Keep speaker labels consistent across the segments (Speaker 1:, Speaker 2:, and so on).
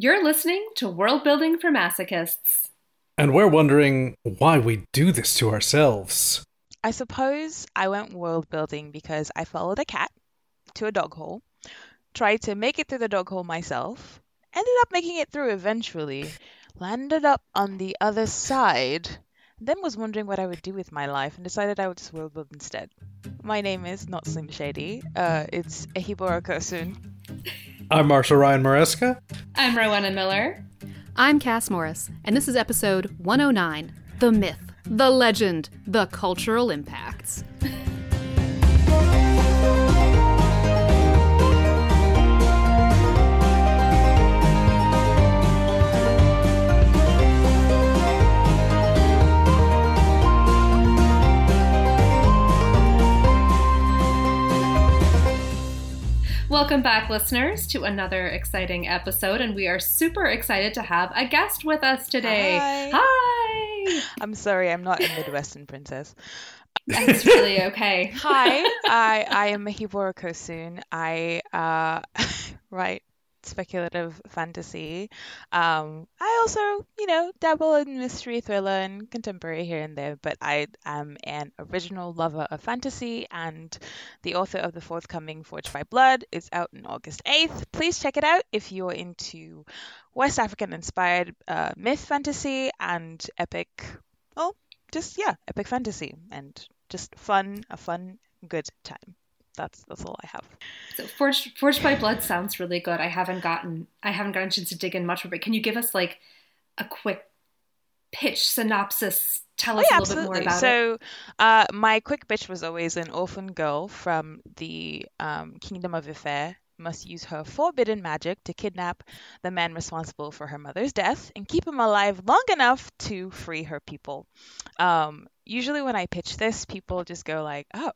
Speaker 1: You're listening to World Building for Masochists.
Speaker 2: And we're wondering why we do this to ourselves.
Speaker 3: I suppose I went world building because I followed a cat to a dog hole, tried to make it through the dog hole myself, ended up making it through eventually, landed up on the other side, then was wondering what I would do with my life and decided I would just world build instead. My name is not Slim Shady. Uh, it's Ehigbor Okosun.
Speaker 2: I'm Marshall Ryan Maresca.
Speaker 1: I'm Rowena Miller.
Speaker 4: I'm Cass Morris, and this is episode 109 The Myth, The Legend, The Cultural Impacts.
Speaker 1: Welcome back, listeners, to another exciting episode, and we are super excited to have a guest with us today.
Speaker 3: Hi.
Speaker 1: Hi.
Speaker 3: I'm sorry, I'm not a Midwestern princess.
Speaker 1: That's really okay.
Speaker 3: Hi, I, I am Ehigbor Okosun. I uh, write speculative fantasy. Um, I also, you know, dabble in mystery, thriller, and contemporary here and there, but I am an original lover of fantasy and the author of the forthcoming Forged by Blood is out on August 8th. Please check it out if you're into West African inspired uh, myth fantasy and epic, well, just, yeah, epic fantasy and just fun, a fun, good time. That's that's all I have.
Speaker 1: So Forged, Forged by Blood sounds really good. I haven't gotten I haven't gotten a chance to dig in much of it. Can you give us like a quick pitch synopsis? Tell us
Speaker 3: Oh, yeah,
Speaker 1: a little bit more
Speaker 3: absolutely.
Speaker 1: about it.
Speaker 3: So, uh, my quick bitch was always an orphan girl from the um, Kingdom of Ife must use her forbidden magic to kidnap the man responsible for her mother's death and keep him alive long enough to free her people. Um, usually, when I pitch this, people just go like, "Oh,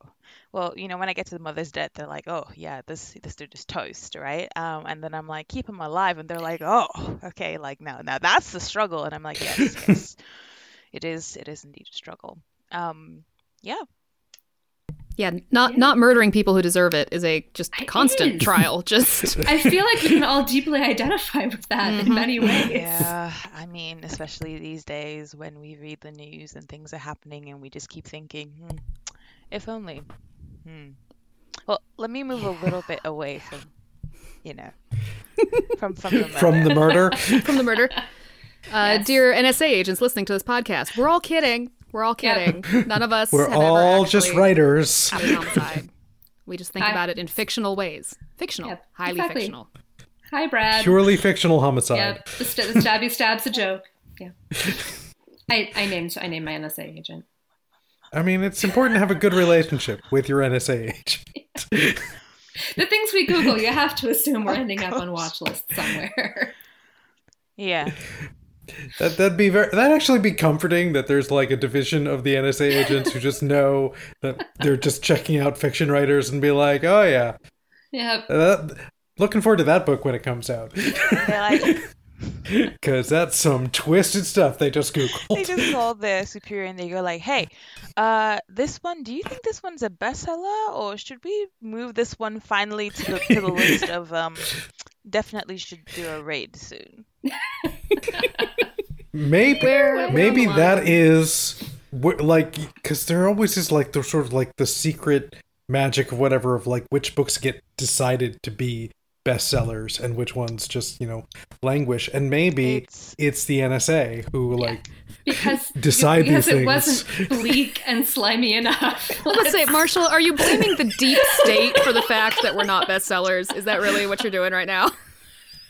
Speaker 3: well, you know, when I get to the mother's death, they're like, "Oh, yeah, this this dude is toast, right?" Um, and then I'm like, "Keep him alive," and they're like, "Oh, okay, like now, now that's the struggle," and I'm like, "Yes, yes." it is it is indeed a struggle um yeah
Speaker 4: Yeah, not
Speaker 1: Yeah.
Speaker 4: not murdering people who deserve it is a just
Speaker 1: It
Speaker 4: constant
Speaker 1: is.
Speaker 4: trial. Just
Speaker 1: I feel like we can all deeply identify with that in
Speaker 4: Mhm.
Speaker 1: many ways.
Speaker 3: yeah i mean especially these days when we read the news and things are happening and we just keep thinking hmm, if only hmm. well let me move a little bit away from you know from from the
Speaker 2: From the
Speaker 3: murder.
Speaker 2: murder.
Speaker 4: from the murder. Uh,
Speaker 1: Yes.
Speaker 4: Dear NSA agents listening to this podcast, we're all kidding. We're all
Speaker 1: Yeah.
Speaker 4: kidding. None of us
Speaker 2: We're
Speaker 4: have ever
Speaker 2: all just writers.
Speaker 4: homicide. We just think
Speaker 1: I-
Speaker 4: about it in fictional ways. Fictional,
Speaker 1: Yep,
Speaker 4: highly
Speaker 1: exactly.
Speaker 4: fictional.
Speaker 1: Hi, Brad.
Speaker 2: Purely fictional homicide.
Speaker 1: Yep. The, st- the stabby stab's a joke. Yeah. I, I named I named my NSA agent.
Speaker 2: I mean, it's important to have a good relationship with your NSA agent.
Speaker 1: The things we Google, you have to assume we're
Speaker 3: Oh,
Speaker 1: ending up on
Speaker 3: gosh.
Speaker 1: watch lists somewhere.
Speaker 3: yeah
Speaker 2: That that'd be very that'd actually be comforting that there's like a division of the NSA agents who just know that they're just checking out fiction writers and be like, oh yeah,
Speaker 1: yeah.
Speaker 2: uh, looking forward to that book when it comes out because that's some twisted stuff they just
Speaker 3: go.
Speaker 2: they
Speaker 3: just call their superior and they go like, "Hey, uh, this one. Do you think this one's a bestseller, or should we move this one finally to the to the list of um, definitely should do a raid soon?"
Speaker 2: Maybe
Speaker 4: Where
Speaker 2: maybe
Speaker 4: where
Speaker 2: that
Speaker 4: the line?
Speaker 2: is wh- like because there always is like the sort of like the secret magic of whatever of like which books get decided to be bestsellers and which ones just you know languish and maybe
Speaker 3: It's
Speaker 2: it's the NSA who like
Speaker 1: Because
Speaker 2: Decide
Speaker 1: because
Speaker 2: these
Speaker 1: it
Speaker 2: things.
Speaker 1: wasn't bleak and slimy enough.
Speaker 4: Let's say, Marshall, are you blaming the deep state for the fact that we're not bestsellers? Is that really what you're doing right now?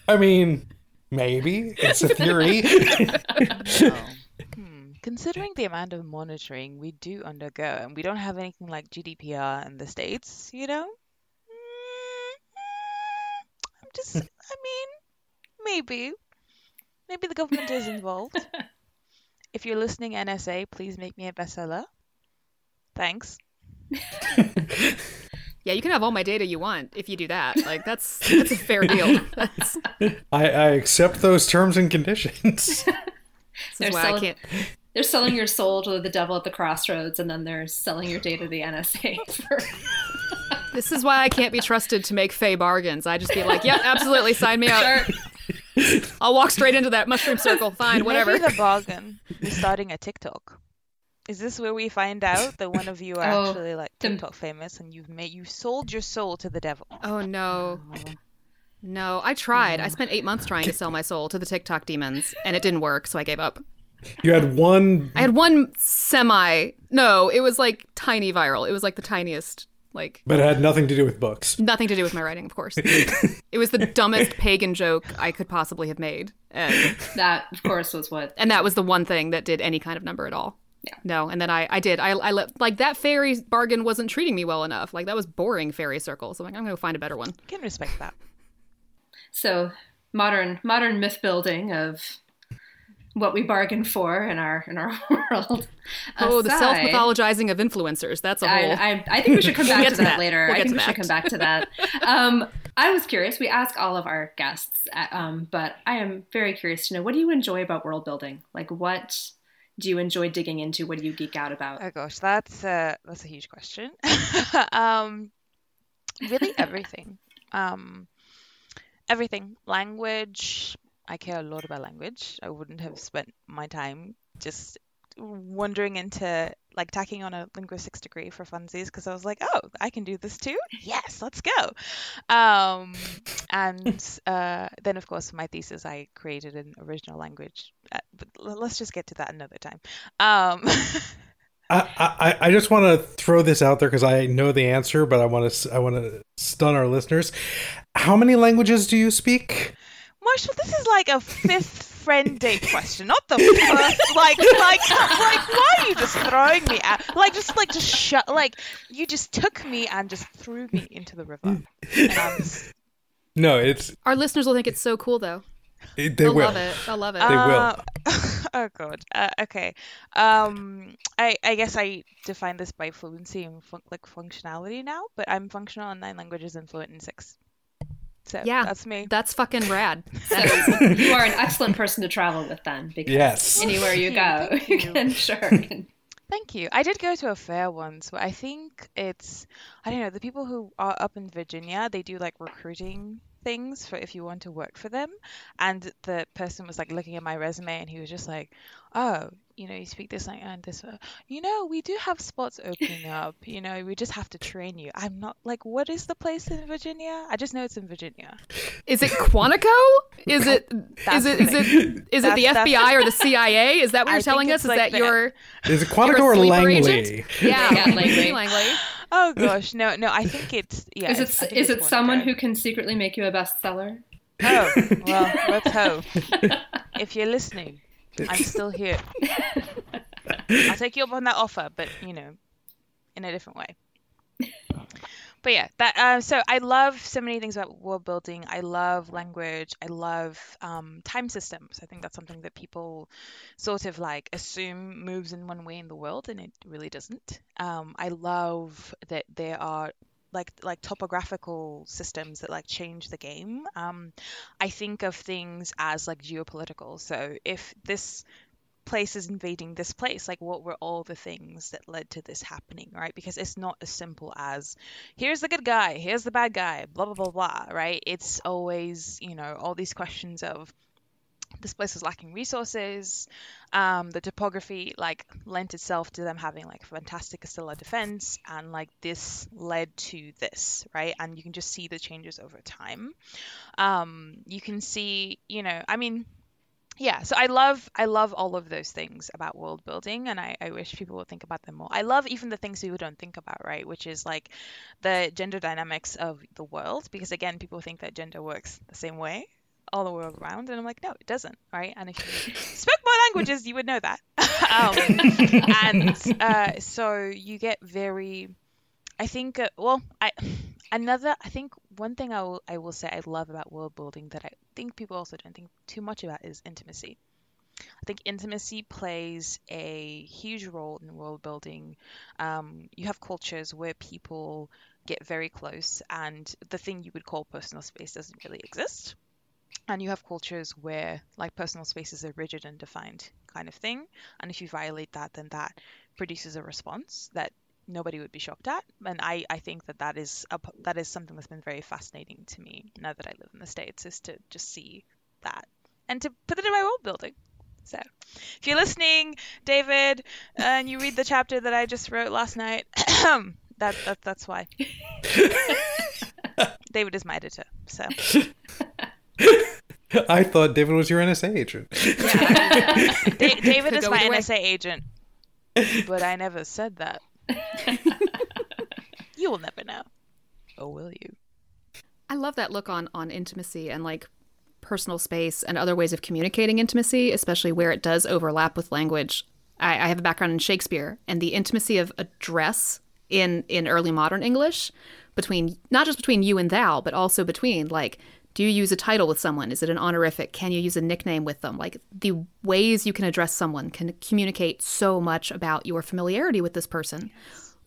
Speaker 2: I mean maybe it's a theory
Speaker 3: no. Hmm. Considering the amount of monitoring we do undergo, and we don't have anything like GDPR in the states, you know. Mm, I'm just. I mean, maybe, maybe the government is involved. If you're listening, NSA, please make me a bestseller. Thanks.
Speaker 4: Yeah, you can have all my data you want if you do that. Like that's that's a fair deal. That's,
Speaker 2: I, I accept those terms and conditions
Speaker 1: They're
Speaker 4: is why I
Speaker 1: selling-
Speaker 4: can't.
Speaker 1: They're selling your soul to the devil at the crossroads, and then they're selling your data to the NSA for.
Speaker 4: This is why I can't be trusted to make fey bargains. I just be like, yeah, absolutely, sign me up.
Speaker 1: Sure.
Speaker 4: I'll walk straight into that mushroom circle. Fine, whatever.
Speaker 3: Maybe the bargain is starting a TikTok. Is this where we find out that one of you are
Speaker 1: Oh,
Speaker 3: actually like
Speaker 1: the-
Speaker 3: TikTok famous and you've made you sold your soul to the devil?
Speaker 4: Oh no. No, I tried. I spent eight months trying to sell my soul to the TikTok demons, and it didn't work, so I gave up.
Speaker 2: You had one.
Speaker 4: I had one semi. No, it was like tiny viral. It was like the tiniest, like
Speaker 2: But it had nothing to do with books.
Speaker 4: nothing to do with my writing, of course. it was the dumbest pagan joke I could possibly have made, and
Speaker 1: That, of course, was what.
Speaker 4: and that was the one thing that did any kind of number at all.
Speaker 1: Yeah.
Speaker 4: No, and then I, I did. I, I let like that fairy bargain wasn't treating me well enough. Like that was boring fairy circle. So I'm like, I'm gonna find a better one.
Speaker 3: I can respect that.
Speaker 1: So modern modern myth building of what we bargain for in our in our world.
Speaker 4: Oh, the self mythologizing of influencers. That's a whole.
Speaker 1: I, I, I think we should come
Speaker 4: We'll
Speaker 1: back to,
Speaker 4: to
Speaker 1: that,
Speaker 4: that.
Speaker 1: later.
Speaker 4: We'll
Speaker 1: I
Speaker 4: get
Speaker 1: think
Speaker 4: to
Speaker 1: we should come back to that. Um, I was curious. We ask all of our guests, uh, um, but I am very curious to know what do you enjoy about world building? Like, what do you enjoy digging into? What do you geek out about?
Speaker 3: Oh gosh, that's a that's a huge question. um, really everything. Um, everything. Language. I care a lot about language. I wouldn't have spent my time just wandering into like tacking on a linguistics degree for funsies because I was like, oh, I can do this too. Yes, let's go. Um, and uh, then of course my thesis I created an original language. Uh, but let's just get to that another time. Um,
Speaker 2: I, I, I just want to throw this out there because I know the answer, but I want to I want to stun our listeners. How many languages do you speak?
Speaker 3: Marshall, this is like a fifth friend date question, not the first. Like, like, like, why are you just throwing me out? Like, just, like, just shut. Like, you just took me and just threw me into the river. And just,
Speaker 2: No, it's
Speaker 4: Our listeners will think it's so cool, though.
Speaker 2: it, they
Speaker 4: They'll
Speaker 2: will.
Speaker 4: love it. They'll love it.
Speaker 2: They will.
Speaker 3: uh, oh god. Uh, okay. Um, I I guess I define this by fluency and fun- like functionality now, but I'm functional in nine languages and fluent in six. So
Speaker 4: Yeah.
Speaker 3: that's me.
Speaker 4: That's fucking rad.
Speaker 1: So you are an excellent person to travel with then, because
Speaker 2: Yes.
Speaker 1: anywhere you go, you
Speaker 3: you.
Speaker 1: can sure. can-
Speaker 3: Thank you. I did go to a fair once, but I think it's I don't know, the people who are up in Virginia, they do like recruiting things for if you want to work for them. And the person was like looking at my resume and he was just like, "Oh, you know, you speak this like and this. uh, You know, we do have spots opening up. You know, we just have to train you." I'm not like, "What is the place in Virginia?" I just know it's in Virginia.
Speaker 4: Is it Quantico? Is it
Speaker 3: That's
Speaker 4: is it
Speaker 3: the
Speaker 4: is it is it the
Speaker 3: That's- that's-
Speaker 4: FBI or the CIA? Is that what you're telling us? Is
Speaker 3: like
Speaker 4: that
Speaker 3: the-
Speaker 4: your
Speaker 2: Is it
Speaker 4: you're
Speaker 2: Quantico or Langley?
Speaker 4: Yeah,
Speaker 1: Yeah, Langley.
Speaker 4: Langley.
Speaker 3: Oh gosh, no, no, I think it's yeah.
Speaker 1: is
Speaker 3: it's-
Speaker 1: it
Speaker 3: think
Speaker 1: is
Speaker 3: it's
Speaker 1: it someone who can secretly make you a bestseller?
Speaker 3: Oh, well, let's hope. If you're listening, I'm still here. I'll take you up on that offer, but you know, in a different way. But yeah, that uh, so I love so many things about world building. I love language. I love um, time systems. I think that's something that people sort of like assume moves in one way in the world, and it really doesn't. Um, I love that there are like like topographical systems that like change the game. Um, I think of things as like geopolitical. So if this place is invading this place, like what were all the things that led to this happening, right? Because it's not as simple as here's the good guy, here's the bad guy, blah blah blah blah, right? It's always, you know, all these questions of this place is lacking resources. Um, the topography like lent itself to them having like fantastic stellar defense, and like this led to this, right? And you can just see the changes over time. Um, you can see, you know, I mean, yeah. So I love, I love all of those things about world building, and I, I wish people would think about them more. I love even the things people don't think about, right? Which is like the gender dynamics of the world, because again, people think that gender works the same way all the world around and i'm like no it doesn't right and if you spoke more languages you would know that um, and uh, so you get very i think uh, well i another i think one thing I will, I will say i love about world building that i think people also don't think too much about is intimacy. I think intimacy plays a huge role in world building. Um, you have cultures where people get very close, and the thing you would call personal space doesn't really exist. And you have cultures where like personal space is a rigid and defined kind of thing. And if you violate that then that produces a response that nobody would be shocked at and i i think that that is a, p- that is something that's been very fascinating to me now that i live in the states is to just see that and to put it in my world building. So, if you're listening, David, and you read the chapter that I just wrote last night, that, that that's why. David is my editor, so.
Speaker 2: I thought David was your NSA agent.
Speaker 3: Da- David is my. NSA agent, but I never said that. You will never know. Oh, will you?
Speaker 4: I love that look on on intimacy and like personal space and other ways of communicating intimacy, especially where it does overlap with language. I, I have a background in Shakespeare, and the intimacy of address in in early modern English between not just between you and thou, but also between like. Do you use a title with someone? Is it an honorific? Can you use a nickname with them? Like the ways you can address someone can communicate so much about your familiarity with this person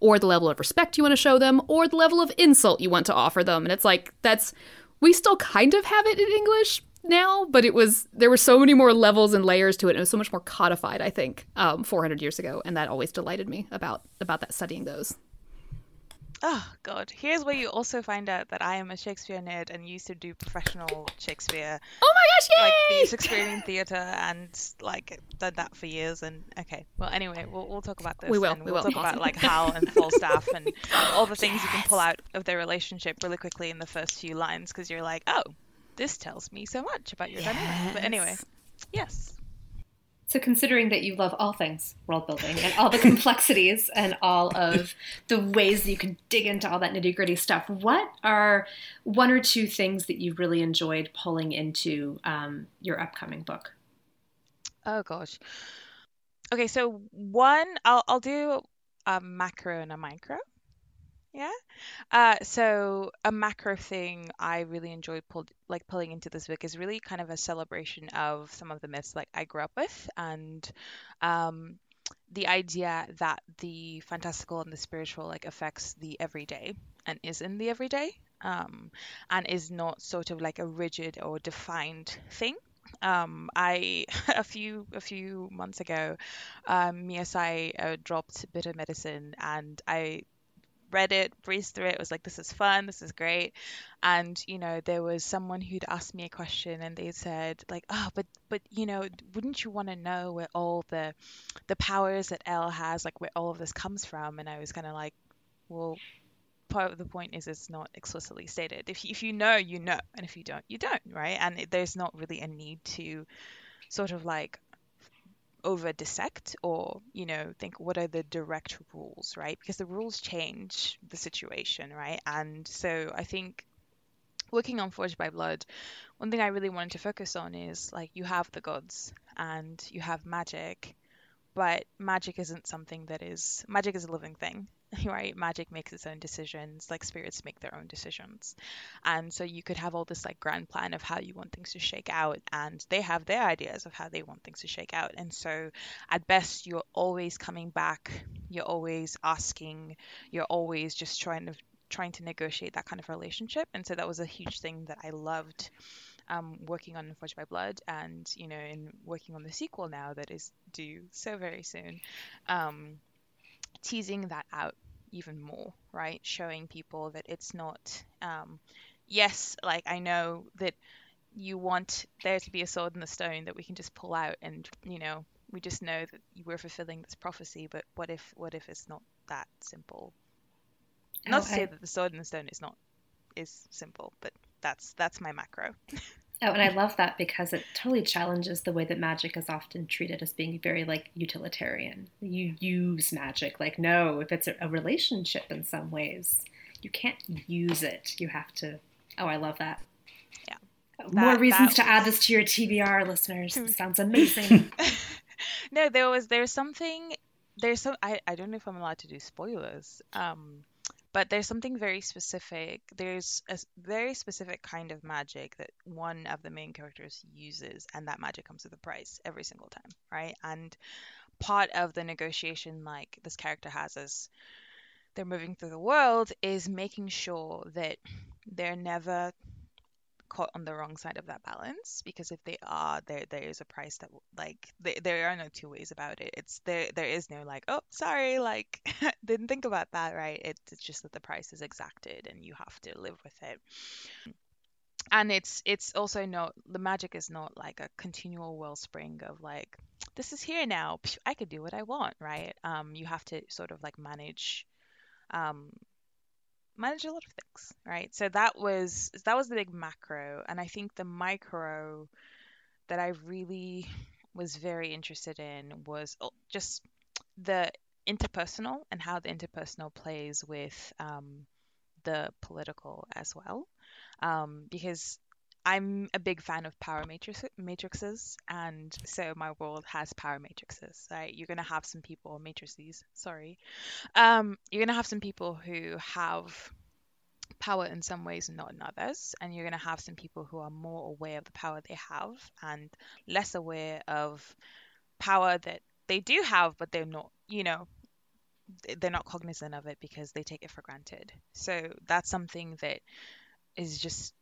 Speaker 4: or the level of respect you want to show them, or the level of insult you want to offer them. And it's like, that's, we still kind of have it in English now, but it was, there were so many more levels and layers to it. And it was so much more codified, I think, um, 400 years ago. And that always delighted me about, about that studying those.
Speaker 3: Oh God! Here's where you also find out that I am a Shakespeare nerd and used to do professional Shakespeare,
Speaker 4: Oh my gosh,
Speaker 3: like
Speaker 4: yay!
Speaker 3: the Shakespearean theatre, and like done that for years. And okay, well, anyway, we'll, we'll talk about this.
Speaker 4: We will,
Speaker 3: and
Speaker 4: we
Speaker 3: we'll
Speaker 4: will.
Speaker 3: talk about like Hal and Falstaff and all the things you can pull out of their relationship really quickly in the first few lines because you're like, oh, this tells me so much about your dynamic. But anyway, yes.
Speaker 1: So, considering that you love all things world building and all the complexities and all of the ways that you can dig into all that nitty gritty stuff, what are one or two things that you really enjoyed pulling into um, your upcoming book?
Speaker 3: Oh gosh. Okay, so one, I'll I'll do a macro and a micro. Yeah. Uh, so a macro thing I really enjoyed pulled like pulling into this book is really kind of a celebration of some of the myths like I grew up with and um the idea that the fantastical and the spiritual like affects the everyday and is in the everyday um and is not sort of like a rigid or defined thing um i a few a few months ago um Mia Tsai uh, dropped bitter medicine and i read it breezed through it was like this is fun this is great. And you know there was someone who'd asked me a question and they said like oh but but you know wouldn't you want to know where all the the powers that Elle has like where all of this comes from? And i was kind of like well part of the point is it's not explicitly stated. If if you know you know and if you don't you don't right? And there's not really a need to sort of like over dissect or you know think what are the direct rules right? Because the rules change the situation right? And so i think working on forged by blood one thing i really wanted to focus on is like you have the gods and you have magic but magic isn't something that is magic is a living thing right? Magic makes its own decisions like spirits make their own decisions. And so you could have all this like grand plan of how you want things to shake out and they have their ideas of how they want things to shake out. And so at best you're always coming back you're always asking you're always just trying to trying to negotiate that kind of relationship. And so that was a huge thing that i loved um, working on Forged by Blood and you know in working on the sequel now that is due so very soon. Um, teasing that out even more, right? Showing people that it's not, um, yes, like I know that you want there to be a sword in the stone that we can just pull out and, you know, we just know that we're fulfilling this prophecy, but what if, what if it's not that simple? Not to say that the sword in the stone is not, is simple, but that's, that's my macro.
Speaker 1: Oh, and I love that because it totally challenges the way that magic is often treated as being very like utilitarian. You use magic. Like, no, if it's a, relationship in some ways, you can't use it. You have to. Oh, I love that.
Speaker 3: Yeah.
Speaker 1: More reasons
Speaker 3: that
Speaker 1: to add this to your TBR, listeners. Sounds amazing.
Speaker 3: no, there was there's something there's some I, I don't know if I'm allowed to do spoilers. Um but there's something very specific. There's a very specific kind of magic that one of the main characters uses, and that magic comes with a price every single time, right? And part of the negotiation, like this character has as they're moving through the world, is making sure that they're never caught on the wrong side of that balance because if they are there there is a price that like there, there are no two ways about it. It's there there is no like oh sorry like didn't think about that right? It's, it's just that the price is exacted and you have to live with it. And it's it's also not the magic is not like a continual wellspring of like this is here now. I could do what i want right? Um you have to sort of like manage um manage a lot of things right? So that was that was the big macro. And i think the micro that i really was very interested in was oh, just the interpersonal and how the interpersonal plays with um, the political as well. Um, because I'm a big fan of power matrix- matrices, and so my world has power matrices. Right, you're gonna have some people matrices. Sorry, um, you're gonna have some people who have power in some ways and not in others, and you're gonna have some people who are more aware of the power they have and less aware of power that they do have, but they're not. You know, they're not cognizant of it because they take it for granted. So that's something that is just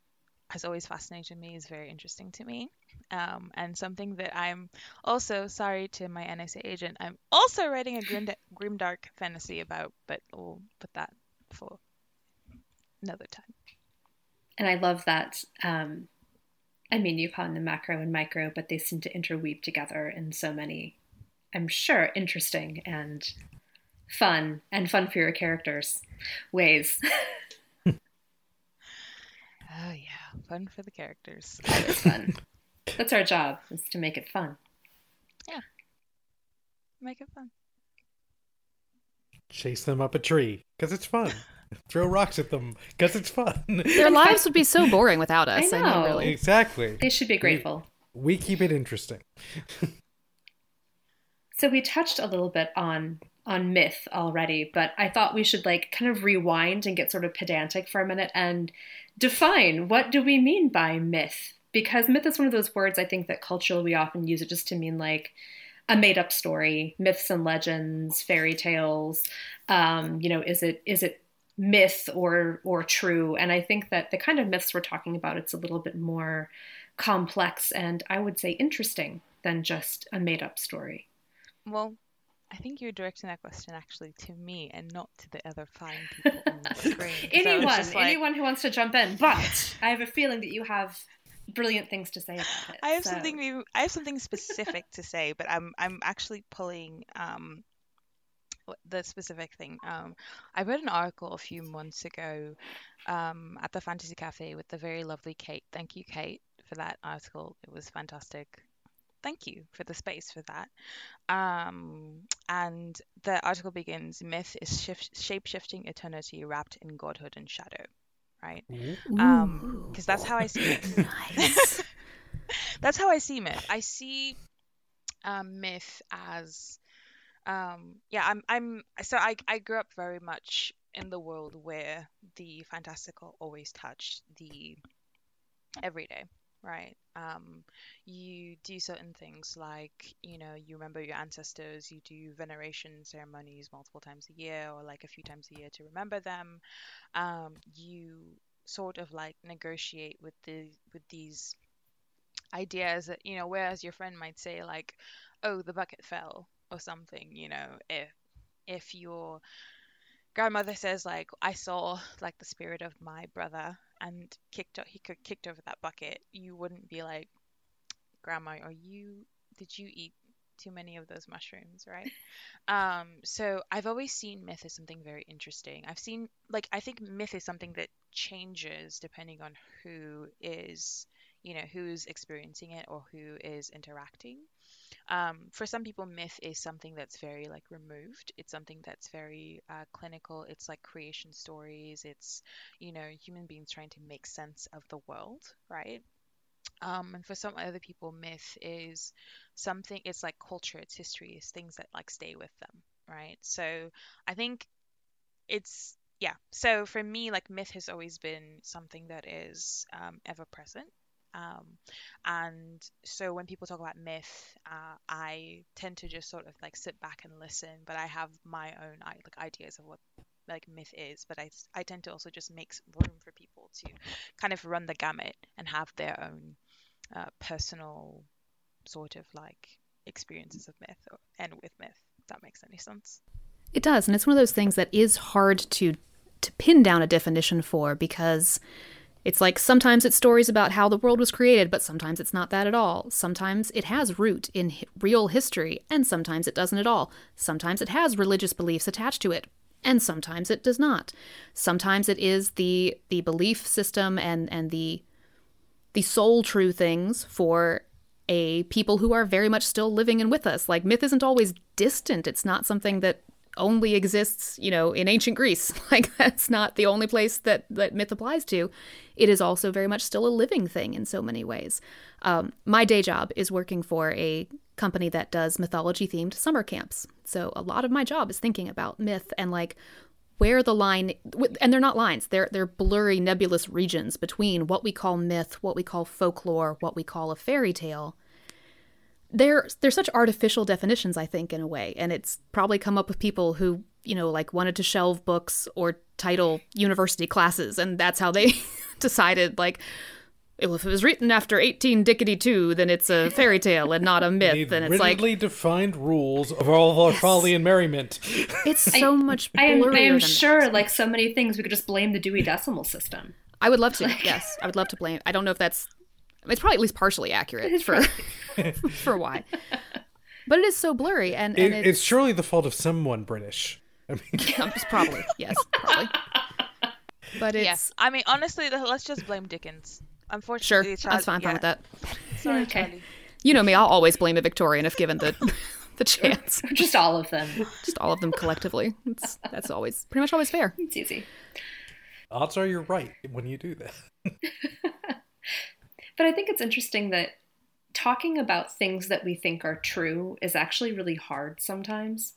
Speaker 3: has always fascinated me is very interesting to me. Um, and something that i'm also sorry to my nsa agent i'm also writing a grim, grimdark fantasy about but we'll put that for another time.
Speaker 1: And i love that um, i mean you call them the macro and micro but they seem to interweave together in so many i'm sure interesting and fun and fun for your characters ways.
Speaker 3: Oh yeah, fun for the characters.
Speaker 1: It's fun. That's our job, is to make it fun.
Speaker 3: Yeah. Make it fun.
Speaker 2: Chase them up a tree because it's fun. Throw rocks at them because it's fun.
Speaker 4: Their lives would be so boring without us. I know, I mean, really.
Speaker 2: Exactly.
Speaker 1: They should be grateful.
Speaker 2: We, we keep it interesting.
Speaker 1: so we touched a little bit on on myth already, but I thought we should like kind of rewind and get sort of pedantic for a minute and define what do we mean by myth? Because myth is one of those words I think that culturally we often use it just to mean like a made up story, myths and legends, fairy tales. Um, you know, is it is it myth or or true? And I think that the kind of myths we're talking about it's a little bit more complex and I would say interesting than just a made up story.
Speaker 3: Well, I think you're directing that question actually to me and not to the other fine people on the screen.
Speaker 1: anyone, like... anyone who wants to jump in. But I have a feeling that you have brilliant things to say about it.
Speaker 3: I have so. something. I have something specific to say, but I'm I'm actually pulling um, the specific thing. Um, I read an article a few months ago um, at the Fantasy Cafe with the very lovely Kate. Thank you, Kate, for that article. It was fantastic thank you for the space for that. Um, and the article begins Myth is shift, shape shifting eternity wrapped in godhood and shadow, right? Because um, that's how I see it. nice. that's how I see myth. I see um, myth as, um, yeah, I'm, I'm, so I, I grew up very much in the world where the fantastical always touched the everyday, right? Um, you do certain things like, you know, you remember your ancestors, you do veneration ceremonies multiple times a year or like a few times a year to remember them. Um, you sort of like negotiate with the with these ideas that, you know, whereas your friend might say like, oh, the bucket fell or something, you know, if if your grandmother says like I saw like the spirit of my brother and kicked he kicked over that bucket, you wouldn't be like, Grandma, are you did you eat too many of those mushrooms, right? um, so I've always seen myth as something very interesting. I've seen like I think myth is something that changes depending on who is you know who's experiencing it or who is interacting um, for some people myth is something that's very like removed. It's something that's very uh, clinical. It's like creation stories. It's you know human beings trying to make sense of the world right? Um, and for some other people myth is something it's like culture it's history it's things that like stay with them right? So i think it's yeah. So for me like myth has always been something that is um, ever present um, and so when people talk about myth, uh, I tend to just sort of like sit back and listen, but I have my own like ideas of what like myth is, but I, I tend to also just make room for people to kind of run the gamut and have their own uh, personal sort of like experiences of myth or, and with myth. If that makes any sense.
Speaker 4: It does, and it's one of those things that is hard to to pin down a definition for because It's like sometimes it's stories about how the world was created, but sometimes it's not that at all. Sometimes it has root in hi- real history, and sometimes it doesn't at all. Sometimes it has religious beliefs attached to it, and sometimes it does not. Sometimes it is the the belief system and and the the soul true things for a people who are very much still living and with us. Like myth isn't always distant. It's not something that only exists, you know, in ancient Greece. Like that's not the only place that that myth applies to. It is also very much still a living thing in so many ways. Um, my day job is working for a company that does mythology themed summer camps. So a lot of my job is thinking about myth and like where the line and they're not lines they're they're blurry nebulous regions between what we call myth what we call folklore what we call a fairy tale they're they're such artificial definitions i think in a way and it's probably come up with people who you know like wanted to shelve books or title university classes and that's how they decided like well, if it was written after 18 dickety 2 then it's a fairy tale and not a myth and it's like
Speaker 2: rigidly defined rules of all of our
Speaker 4: Yes.
Speaker 2: folly and merriment.
Speaker 4: it's so much
Speaker 1: I am, I am sure,
Speaker 4: that.
Speaker 1: like so many things, we could just blame the Dewey Decimal System.
Speaker 4: I would love to. Yes, I would love to blame. I don't know if that's. It's probably at least partially accurate for for why, but it is so blurry and,
Speaker 2: It,
Speaker 4: and
Speaker 2: it's surely the fault of someone British. I mean,
Speaker 4: it's probably yes, probably. But it's
Speaker 3: Yes. I mean, honestly, th- let's just blame Dickens.
Speaker 4: sure.
Speaker 3: Unfortunately, Charlie,
Speaker 4: That's fine, fine with that.
Speaker 3: Sorry,
Speaker 1: Okay.
Speaker 3: Charlie.
Speaker 4: You know me. I'll always blame a Victorian if given the the chance.
Speaker 1: Just all of them.
Speaker 4: Just all of them collectively. It's, that's always pretty much always fair.
Speaker 1: It's easy.
Speaker 2: odds are you're right when you do that.
Speaker 1: But I think it's interesting that talking about things that we think are true is actually really hard sometimes.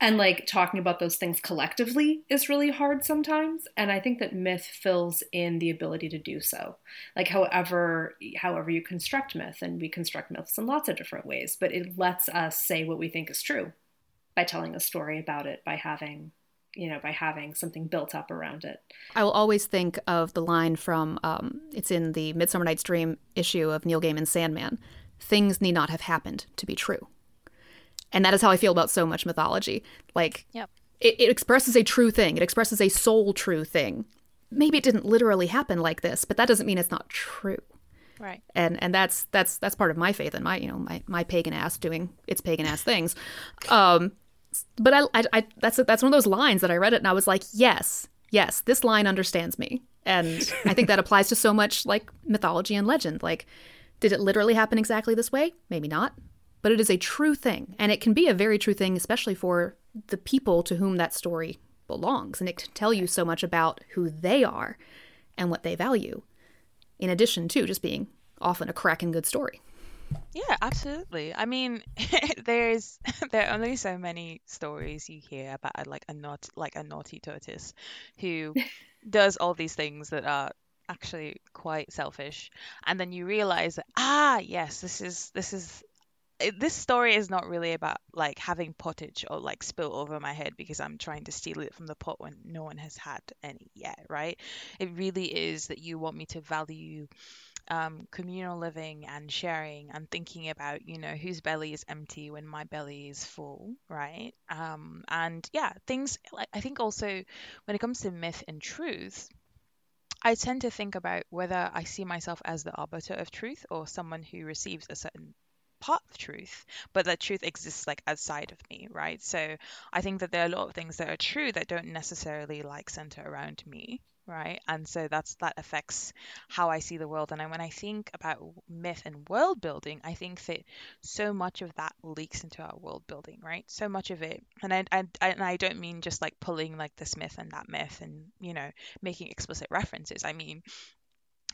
Speaker 1: And like talking about those things collectively is really hard sometimes. And I think that myth fills in the ability to do so. Like however however you construct myth, and we construct myths in lots of different ways, but it lets us say what we think is true by telling a story about it, by having you know, by having something built up around it.
Speaker 4: I will always think of the line from um, it's in the Midsummer Night's Dream issue of Neil Gaiman's Sandman. Things need not have happened to be true, and that is how I feel about so much mythology. Like,
Speaker 3: Yep.
Speaker 4: it, it expresses a true thing. It expresses a soul true thing. Maybe it didn't literally happen like this, but that doesn't mean it's not true.
Speaker 3: Right.
Speaker 4: And and that's that's that's part of my faith and my you know my my pagan ass doing its pagan ass things. Um, but I, I, I that's that's one of those lines that I read it and I was like, yes, yes, this line understands me, and I think that applies to so much like mythology and legend. Like, did it literally happen exactly this way? Maybe not, but it is a true thing, and it can be a very true thing, especially for the people to whom that story belongs, and it can tell you so much about who they are and what they value, in addition to just being often a cracking good story.
Speaker 3: Yeah, absolutely. I mean, there's there are only so many stories you hear about a, like a not like a naughty tortoise who does all these things that are actually quite selfish, and then you realize that ah yes, this is this is this story is not really about like having pottage or like spill over my head because I'm trying to steal it from the pot when no one has had any yet, right? It really is that you want me to value um, communal living and sharing and thinking about you know whose belly is empty when my belly is full right? Um, and yeah things like i think also when it comes to myth and truth i tend to think about whether i see myself as the arbiter of truth or someone who receives a certain part of truth but that truth exists like outside of me right? So i think that there are a lot of things that are true that don't necessarily like center around me right and so that's that affects how I see the world. And when I think about myth and world building, I think that so much of that leaks into our world building, right? So much of it, and I, I- and I don't mean just like pulling like this myth and that myth and you know making explicit references. I mean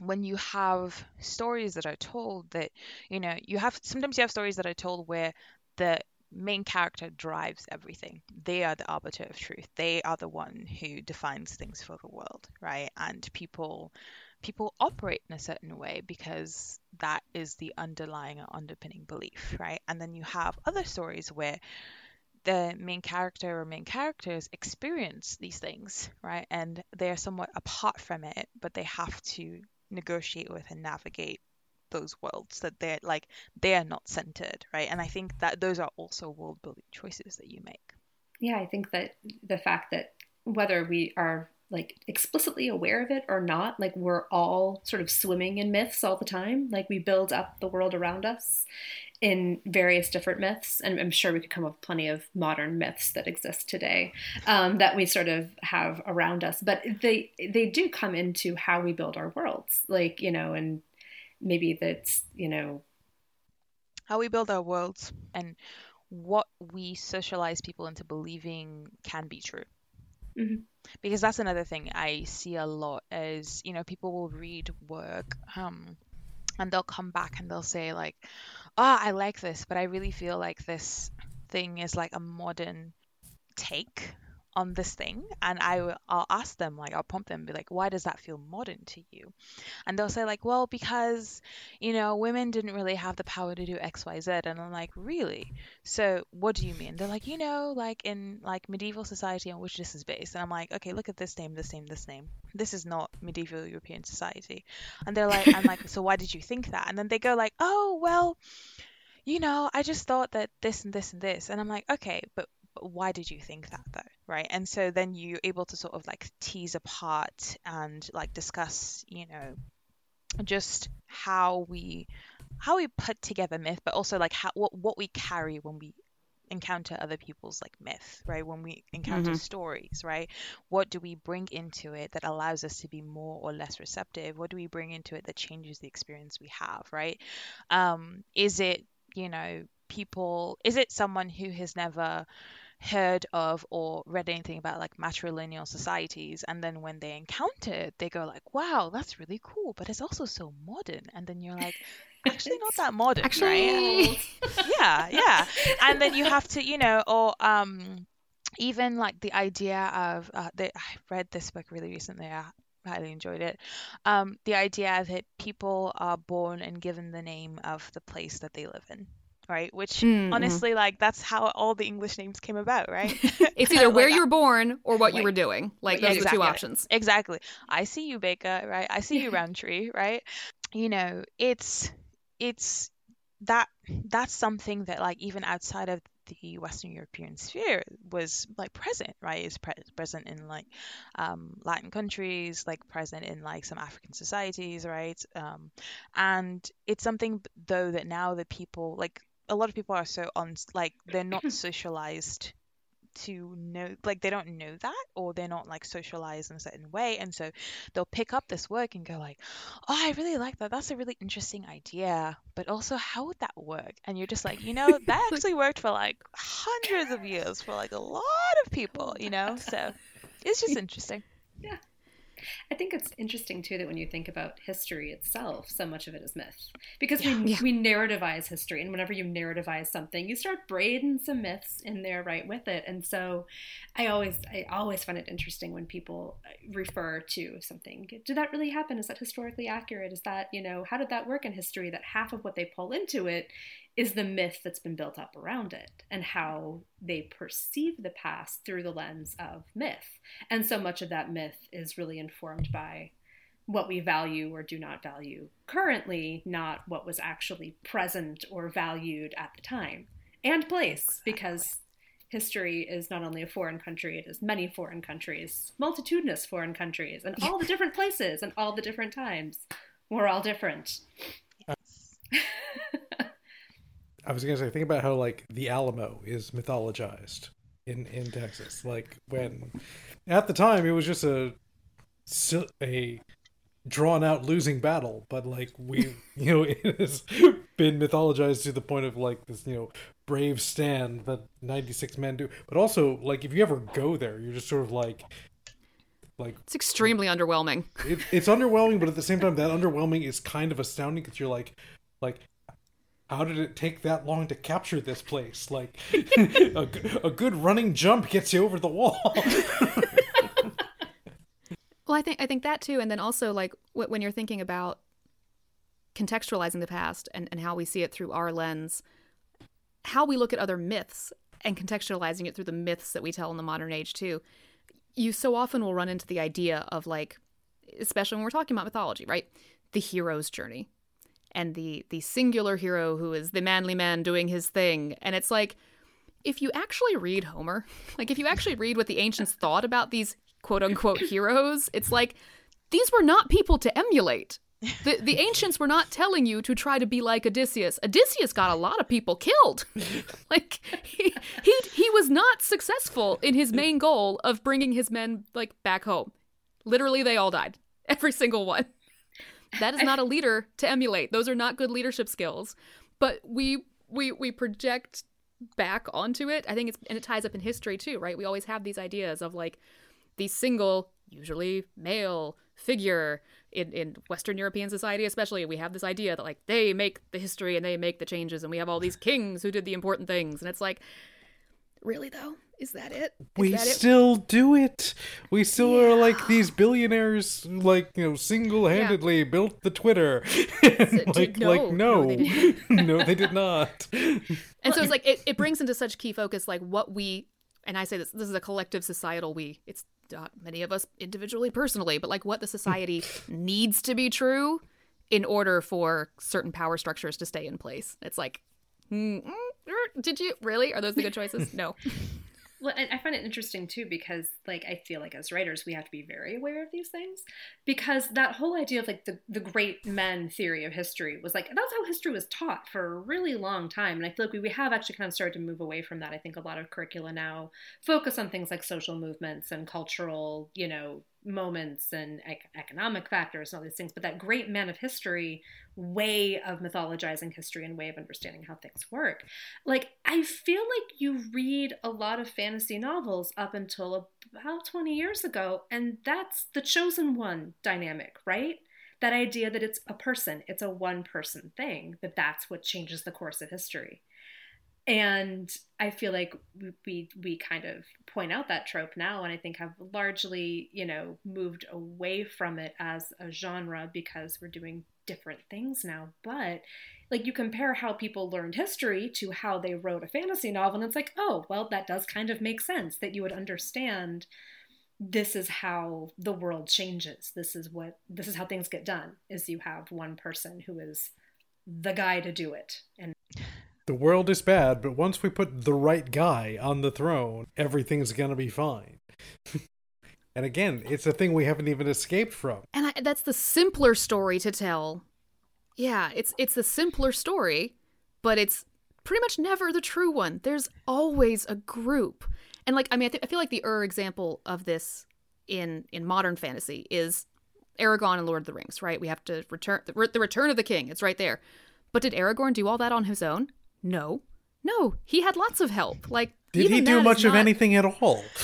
Speaker 3: when you have stories that are told that you know you have sometimes you have stories that are told where the main character drives everything. They are the arbiter of truth. They are the one who defines things for the world right? And people people operate in a certain way because that is the underlying or underpinning belief right? And then you have other stories where the main character or main characters experience these things right? And they're somewhat apart from it but they have to negotiate with and navigate those worlds that they're like they're not centered right? And i think that those are also world building choices that you make.
Speaker 1: Yeah, I think that the fact that whether we are like explicitly aware of it or not like we're all sort of swimming in myths all the time. Like we build up the world around us in various different myths and i'm sure we could come up with plenty of modern myths that exist today um, that we sort of have around us. But they they do come into how we build our worlds like you know and maybe that's you know
Speaker 3: how we build our worlds and what we socialize people into believing can be true
Speaker 1: mm-hmm.
Speaker 3: because that's another thing i see a lot is you know people will read work um, and they'll come back and they'll say like oh i like this but i really feel like this thing is like a modern take on this thing and I I'll ask them like I'll prompt them be like why does that feel modern to you? And they'll say like well because you know women didn't really have the power to do xyz and I'm like really? So what do you mean? They're like you know like in like medieval society on which this is based. And I'm like okay look at this name this name this name. This is not medieval European society. And they're like I'm like so why did you think that? And then they go like oh well you know, I just thought that this and this and this. And I'm like, okay, but why did you think that though right? And so then you're able to sort of like tease apart and like discuss you know just how we how we put together myth but also like how what, what we carry when we encounter other people's like myth right? When we encounter
Speaker 4: Mhm.
Speaker 3: stories right? What do we bring into it that allows us to be more or less receptive? What do we bring into it that changes the experience we have right? Um is it you know people is it someone who has never heard of or read anything about like matrilineal societies and then when they encounter it they go like wow that's really cool but it's also so modern. And then you're like actually not that modern right?
Speaker 4: Actually,
Speaker 3: yeah yeah. And then you have to you know or um even like the idea of uh, the, i read this book really recently i highly enjoyed it. Um the idea that people are born and given the name of the place that they live in right which
Speaker 4: Mm, mhm.
Speaker 3: honestly like that's how all the english names came about right
Speaker 4: it's either where
Speaker 3: Like,
Speaker 4: you were born or what you were doing. Like
Speaker 3: Yeah,
Speaker 4: those are the two options.
Speaker 3: Exactly. I see you, Baker, right? I see you, Roundtree, right? You know, it's it's that that's something that like even outside of the Western European sphere was like present, right? Is pre- present in like um, Latin countries, like present in like some African societies, right? Um, and it's something though that now that people like a lot of people are so on like they're not socialized to know like they don't know that or they're not like socialized in a certain way. And so they'll pick up this work and go like oh i really like that. That's a really interesting idea. But also how would that work? And you're just like you know that actually worked for like hundreds of years for like a lot of people you know? So it's just interesting
Speaker 1: I think it's interesting too that when you think about history itself, so much of it is myth because
Speaker 3: Yeah.
Speaker 1: we
Speaker 4: Yeah.
Speaker 1: we narrativize history, and whenever you narrativize something, you start braiding some myths in there right with it. And so, I always I always find it interesting when people uh, refer to something. Did that really happen? Is that historically accurate? Is that you know how did that work in history? That half of what they pull into it is the myth that's been built up around it, and how they perceive the past through the lens of myth. And so much of that myth is really informed by what we value or do not value currently, not what was actually present or valued at the time and place, because history is not only a foreign country, it is many foreign countries, multitudinous foreign countries, and all the different places and all the different times. We're all different.
Speaker 2: I was gonna say, think about how like the Alamo is mythologized in in Texas. Like when at the time it was just a a drawn out losing battle, but like we you know it has been mythologized to the point of like this you know brave stand that ninety six men do. But also like if you ever go there, you're just sort of like like
Speaker 4: It's extremely underwhelming.
Speaker 2: it, it's underwhelming, but at the same time, that underwhelming is kind of astounding because you're like, like, how did it take that long to capture this place? Like, a, a good running jump gets you over the wall.
Speaker 4: Well, I think I think that too, and then also like when you're thinking about contextualizing the past and, and how we see it through our lens, how we look at other myths and contextualizing it through the myths that we tell in the modern age too. You so often will run into the idea of like, especially when we're talking about mythology, right? The hero's journey and the the singular hero who is the manly man doing his thing, and it's like if you actually read Homer, like if you actually read what the ancients thought about these quote unquote heroes, it's like these were not people to emulate. The the ancients were not telling you to try to be like Odysseus. Odysseus got a lot of people killed. like he, he he was not successful in his main goal of bringing his men like back home. Literally they all died. Every single one. That is not a leader to emulate. Those are not good leadership skills. But we we we project back onto it. I think it's and it ties up in history too, right? We always have these ideas of like the single, usually male figure in, in Western European society, especially. We have this idea that like they make the history and they make the changes, and we have all these kings who did the important things, and it's like, really though, is that it? Is
Speaker 2: we
Speaker 4: that it?
Speaker 2: still do it. We still are like these billionaires, like you know, single-handedly built the Twitter. like,
Speaker 4: did- no.
Speaker 2: like
Speaker 4: No,
Speaker 2: no,
Speaker 4: they
Speaker 2: no, they did not.
Speaker 4: And so it's like it, it brings into such key focus like what we and I say this this is a collective societal we. It's not many of us individually personally, but like what the society needs to be true in order for certain power structures to stay in place. It's like mm, mm, er, did you really? Are those the good choices? No.
Speaker 1: Well, I find it interesting too because, like, I feel like as writers, we have to be very aware of these things because that whole idea of like the, the great men theory of history was like that's how history was taught for a really long time. And I feel like we, we have actually kind of started to move away from that. I think a lot of curricula now focus on things like social movements and cultural, you know, moments and ec- economic factors and all these things. But that great man of history way of mythologizing history and way of understanding how things work. Like, I feel like you read a lot of fantasy novels up until about 20 years ago, and that's the chosen one dynamic, right? That idea that it's a person, it's a one person thing, that that's what changes the course of history. And I feel like we, we kind of point out that trope now, and I think have largely, you know, moved away from it as a genre because we're doing different things now. But like you compare how people learned history to how they wrote a fantasy novel, and it's like, oh, well, that does kind of make sense that you would understand this is how the world changes. This is what this is how things get done. Is you have one person who is the guy to do it, and
Speaker 2: The world is bad, but once we put the right guy on the throne, everything's gonna be fine. and again, it's a thing we haven't even escaped from.
Speaker 4: And I, that's the simpler story to tell. Yeah, it's it's the simpler story, but it's pretty much never the true one. There's always a group, and like I mean, I, th- I feel like the Ur example of this in in modern fantasy is Aragorn and Lord of the Rings. Right? We have to return the, the Return of the King. It's right there. But did Aragorn do all that on his own? No, no. He had lots of help. Like
Speaker 2: Did
Speaker 4: even
Speaker 2: he do much of
Speaker 4: not-
Speaker 2: anything at all?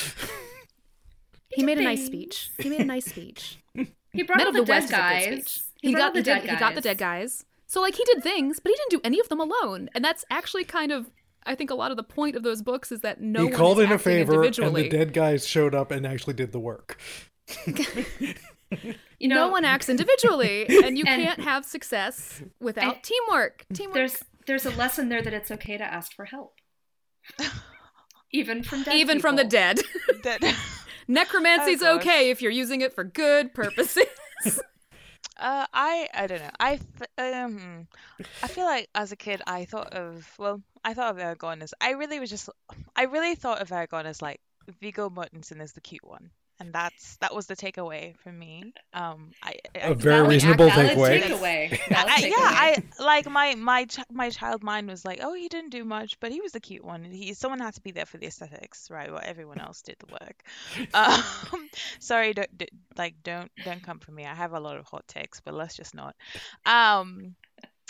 Speaker 4: He made a nice speech. He made a nice speech.
Speaker 1: he brought
Speaker 4: Men
Speaker 1: all the,
Speaker 4: the
Speaker 1: dead
Speaker 4: West is a good
Speaker 1: guys. He,
Speaker 4: He, got the,
Speaker 1: the
Speaker 4: dead,
Speaker 1: dead
Speaker 4: he got the dead guys. So like he did things, but he didn't do any of them alone. And that's actually kind of I think a lot of the point of those books is that no
Speaker 2: he
Speaker 4: one
Speaker 2: called in a favor, and the dead guys showed up and actually did the work.
Speaker 1: You know,
Speaker 4: no one acts individually, and you
Speaker 1: And-
Speaker 4: can't have success without
Speaker 1: And-
Speaker 4: teamwork. Teamwork.
Speaker 1: there's there's a lesson there that it's okay to ask for help, even from dead
Speaker 4: even from the
Speaker 1: people.
Speaker 4: dead. Necromancy's
Speaker 3: Oh,
Speaker 4: okay if you're using it for good purposes.
Speaker 3: Uh, I I don't know. I th- um I feel like as a kid I thought of well I thought of Aragorn as I really was just I really thought of Aragorn as like Viggo Mortensen is the cute one, and that's that was the takeaway for me. Um, I, I
Speaker 2: A very
Speaker 3: that-
Speaker 2: reasonable
Speaker 1: Valid
Speaker 2: takeaway.
Speaker 1: takeaway. Valid
Speaker 3: I, yeah. I like my my ch- my child mind was like, oh, he didn't do much, but he was the cute one. He someone had to be there for the aesthetics, right? While everyone else did the work. Um, sorry, don't d- like don't don't come for me. I have a lot of hot takes, but let's just not. Um,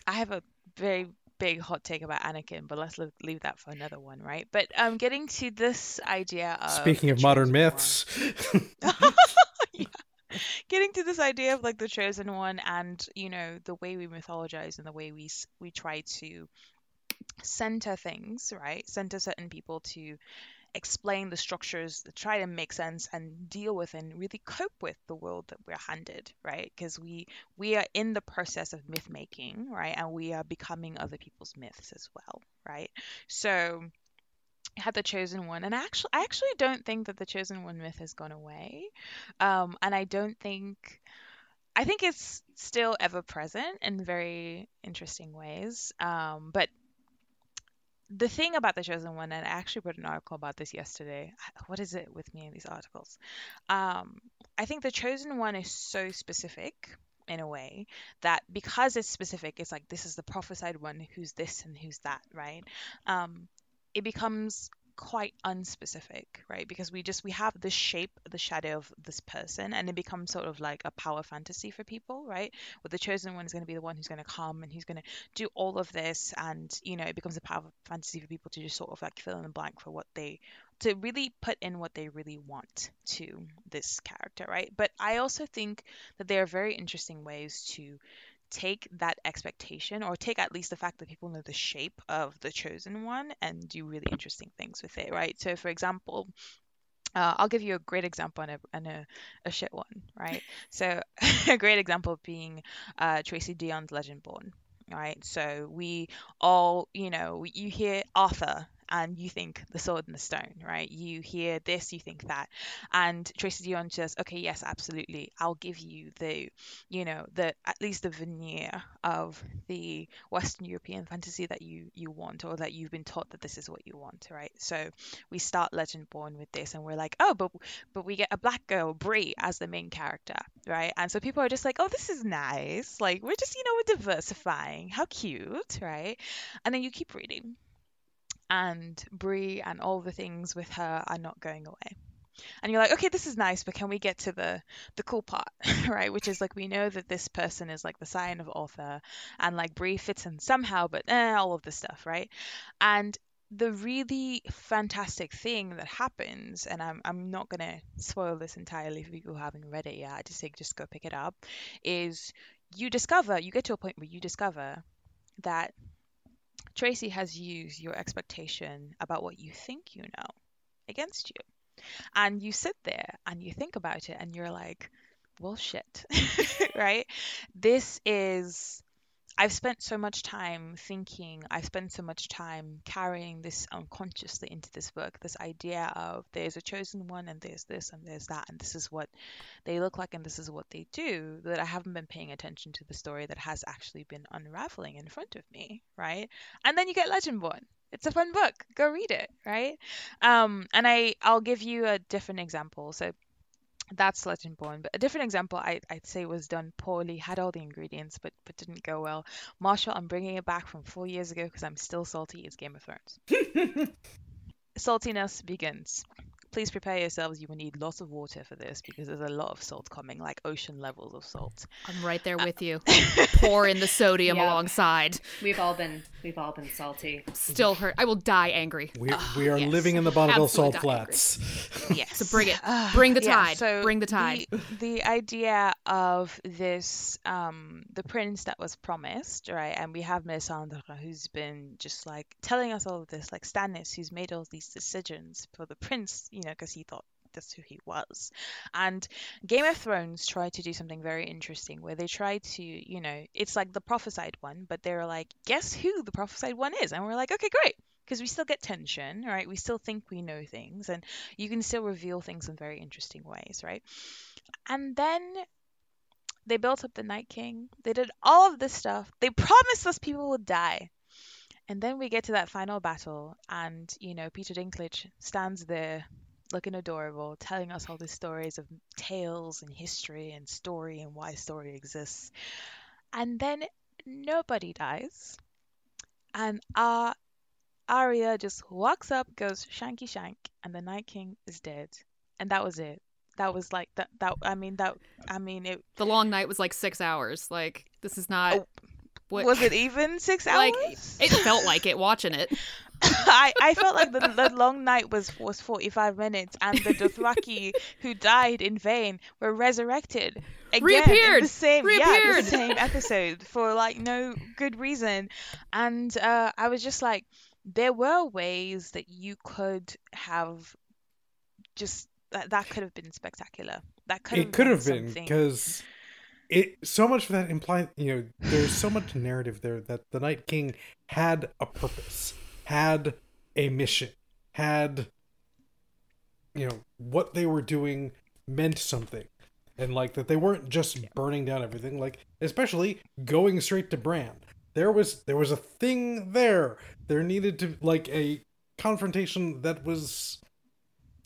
Speaker 3: I have a very big hot take about Anakin, but let's leave, leave that for another one, right? But um, getting to this idea of
Speaker 2: Speaking of modern myths,
Speaker 3: yeah. Getting to this idea of like the chosen one and you know the way we mythologize and the way we we try to center things, right? Center certain people to explain the structures, try to make sense and deal with and really cope with the world that we're handed, right? Because we we are in the process of myth making, right? And we are becoming other people's myths as well, right? So had the chosen one and actually I actually don't think that the chosen one myth has gone away um and I don't think I think it's still ever present in very interesting ways um but the thing about the chosen one, and I actually wrote an article about this yesterday. What is it with me in these articles? Um, I think the chosen one is so specific in a way that because it's specific, it's like this is the prophesied one, who's this and who's that, right? Um, it becomes quite unspecific, right? Because we just we have the shape, the shadow of this person, and it becomes sort of like a power fantasy for people, right? Where the chosen one is going to be the one who's going to come and who's going to do all of this, and you know, it becomes a power fantasy for people to just sort of like fill in the blank for what they to really put in what they really want to this character, right? But I also think that there are very interesting ways to take that expectation or take at least the fact that people know the shape of the chosen one and do really interesting things with it, right? So, for example, uh, I'll give you a great example and a, and a, a shit one, right? So, a great example being uh, Tracy Deonn's Legendborn, right? So, we all, you know, you hear Arthur and you think the sword and the stone, right? You hear this, you think that. And Tracy Deonn says, okay, yes, absolutely. I'll give you the, you know, the at least the veneer of the Western European fantasy that you you want or that you've been taught that this is what you want, right? So we start Legendborn with this and we're like, oh, but but we get a black girl, Bree, as the main character, right? And so people are just like, oh, this is nice. Like we're just, you know, we're diversifying. How cute, right? And then you keep reading and Bree and all the things with her are not going away. And you're like, okay, this is nice, but can we get to the the cool part, right? Which is like we know that this person is like the scion of Arthur, and like Bree fits in somehow, but eh, all of this stuff, right? And the really fantastic thing that happens, and I'm I'm not gonna spoil this entirely for people who haven't read it yet. I just say just go pick it up. Is you discover you get to a point where you discover that Tracy has used your expectation about what you think you know against you. And you sit there and you think about it and you're like, well, shit, right? This is I've spent so much time thinking, I've spent so much time carrying this unconsciously into this book this idea of there's a chosen one and there's this and there's that, and this is what they look like and this is what they do, that I haven't been paying attention to the story that has actually been unraveling in front of me, right? And then you get Legendborn. It's a fun book. Go read it, right? Um, and I, I'll give you a different example. So that's Legendborn. But a different example I, I'd say was done poorly, had all the ingredients, but but didn't go well. Marshall, I'm bringing it back from four years ago because I'm still salty. Is Game of Thrones. Saltiness begins please prepare yourselves. You will need lots of water for this because there's a lot of salt coming, like ocean levels of salt.
Speaker 4: I'm right there uh, with you. Pour in the sodium yep. alongside.
Speaker 1: We've all been we've all been salty.
Speaker 4: Still hurt. I will die angry.
Speaker 2: We, ah, we are yes. living in the Bonneville Salt Flats.
Speaker 3: yes.
Speaker 4: So bring it. Ah, bring the tide. Yeah, so bring the tide.
Speaker 3: The, the idea of this, um, the prince that was promised, right? And we have Melisandre who's been just like telling us all of this, like Stannis who's made all these decisions for the prince, you know, because he thought that's who he was. And Game of Thrones tried to do something very interesting where they tried to, you know, it's like the prophesied one, but they're like, guess who the prophesied one is? And we're like, okay, great. Because we still get tension, right? We still think we know things, and you can still reveal things in very interesting ways, right? And then they built up the Night King. They did all of this stuff. They promised us people would die. And then we get to that final battle, and you know, Peter Dinklage stands there looking adorable, telling us all these stories of tales and history and story and why story exists. And then nobody dies. And our Arya just walks up, goes shanky shank, and the Night King is dead. And that was it. That was like that. That I mean that. I mean it.
Speaker 4: The long night was like six hours. Like this is not. Oh,
Speaker 3: what, was it even six hours?
Speaker 4: Like it felt like it watching it.
Speaker 3: I, I felt like the, the long night was was 45 minutes and the Dothraki who died in vain were resurrected again
Speaker 4: Reappeared.
Speaker 3: in the same
Speaker 4: Reappeared.
Speaker 3: yeah the same episode for like no good reason and uh, I was just like there were ways that you could have just that, that could have been spectacular that could
Speaker 2: it could have been because it so much of that implied you know there's so much narrative there that the night king had a purpose had a mission, had you know what they were doing meant something, and like that they weren't just burning down everything. Like especially going straight to Bran. there was there was a thing there. There needed to like a confrontation that was